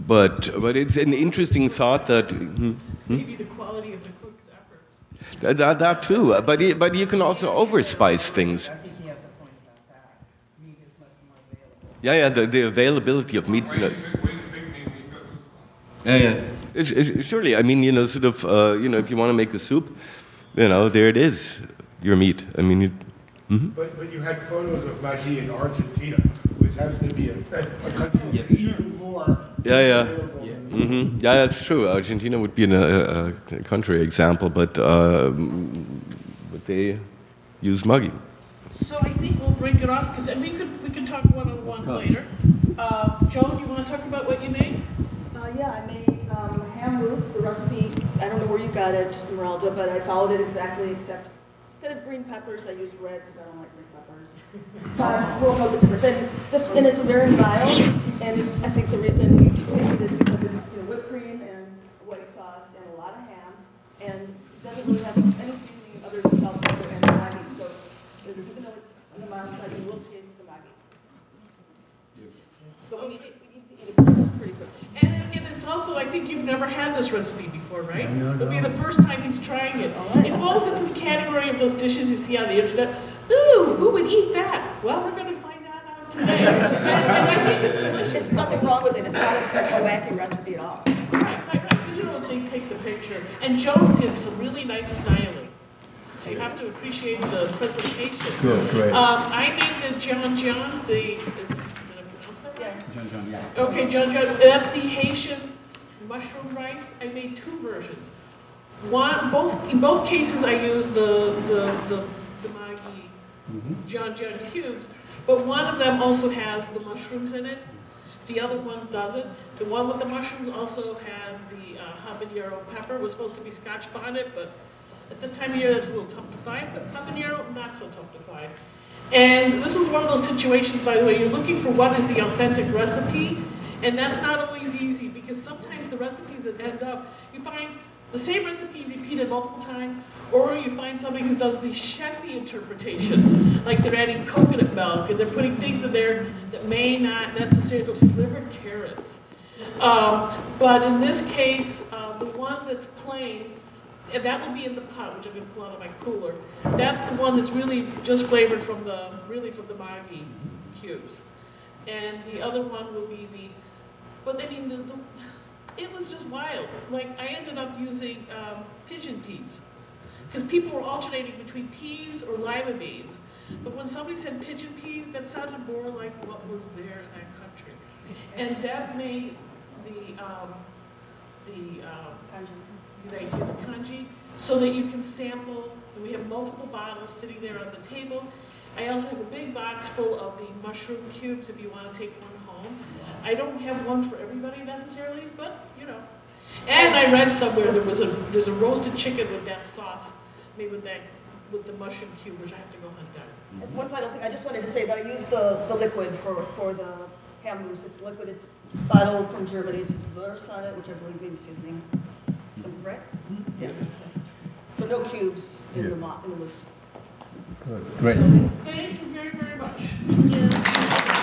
Speaker 2: but, but it's an interesting thought that. hmm, hmm?
Speaker 1: Maybe the quality of the cook's efforts.
Speaker 2: That, that, that too, but, it- but you can also overspice things.
Speaker 7: I think he has a point about that. Meat is much more available.
Speaker 2: Yeah, yeah, the, the availability of meat.
Speaker 8: Way
Speaker 2: you know-
Speaker 8: to fake, way to fake me, we got loose.
Speaker 2: Yeah, yeah. It's, it's, surely, I mean, you know, sort of, uh, you know, if you want to make a soup, you know, there it is, your meat. I mean, you,
Speaker 12: But, but you had photos of Maggi in Argentina, which has to be a, a country with even more.
Speaker 2: Yeah, yeah.
Speaker 12: available than-
Speaker 2: hmm Yeah, that's true. Argentina would be an, a, a country example, but, uh, but they use Maggi.
Speaker 1: So I think we'll break it off, because we could, we could talk one-on-one later. Uh, Joan, you want to talk about what you made?
Speaker 11: Uh, yeah, I made ham mousse, the recipe, I don't know where you got it, Esmeralda, but I followed it exactly, except instead of green peppers, I used red because I don't like green peppers. But we'll know the difference. And, the, and it's very mild, and I think the reason you picked it is because it's you know, whipped cream and white sauce and a lot of ham, and it doesn't really have any seasoning other than salt, pepper, and Maggi. So even though it's on the mild side, you will taste the Maggi. But we need to, we need to eat it pretty pretty quick.
Speaker 1: And, it- and it's also, I think you've never had this recipe before, right? It'll be the first time he's trying it. It falls into the category of those dishes you see on the internet. Ooh, who would eat that? Well, we're going to find that out today. And, and I think it's delicious.
Speaker 11: There's nothing wrong with it, it's not a a wacky recipe at all.
Speaker 1: Right, right, right. You know, they take the picture. And Joan did some really nice styling. So you have to appreciate the presentation.
Speaker 13: Good, great.
Speaker 1: Um, I think that Djon Djon, the, is it- did I pronounce that right?
Speaker 13: John, John, yeah.
Speaker 1: Okay, Djon Djon, that's the Haitian mushroom rice. I made two versions. One, both, in both cases, I used the, the, the, the Maggi Djon Djon cubes, but one of them also has the mushrooms in it. The other one doesn't. The one with the mushrooms also has the uh, habanero pepper. It was supposed to be scotch bonnet, but at this time of year, that's a little tough to find. But habanero, not so tough to find. And this was one of those situations, by the way, you're looking for what is the authentic recipe, and that's not always easy because sometimes the recipes that end up, you find the same recipe repeated multiple times, or you find somebody who does the chefy interpretation, like they're adding coconut milk and they're putting things in there that may not necessarily go slivered carrots. Um, but in this case, uh, the one that's plain, and that will be in the pot, which I'm going to pull out of my cooler. That's the one that's really just flavored from the, really from the Maggi cubes. And the other one will be the, but I mean, the, the, it was just wild. Like, I ended up using um, pigeon peas. Because people were alternating between peas or lima beans. But when somebody said pigeon peas, that sounded more like what was there in that country. And Deb made the, um, the, um, do the congee, so that you can sample, and we have multiple bottles sitting there on the table. I also have a big box full of the mushroom cubes if you want to take one home. I don't have one for everybody necessarily, but, you know. And I read somewhere there was a, there's a roasted chicken with that sauce, made with that, with the mushroom cube, which I have to go hunt down.
Speaker 11: And One final thing, I just wanted to say that I used the, the liquid for, for the ham mousse. It's liquid, it's bottled from Germany, It's says Würze on it, which I believe means seasoning. Some, right? Mm-hmm. Yeah. So no cubes in the mo, in the mousse.
Speaker 13: Good, great.
Speaker 1: Thank you very, very much.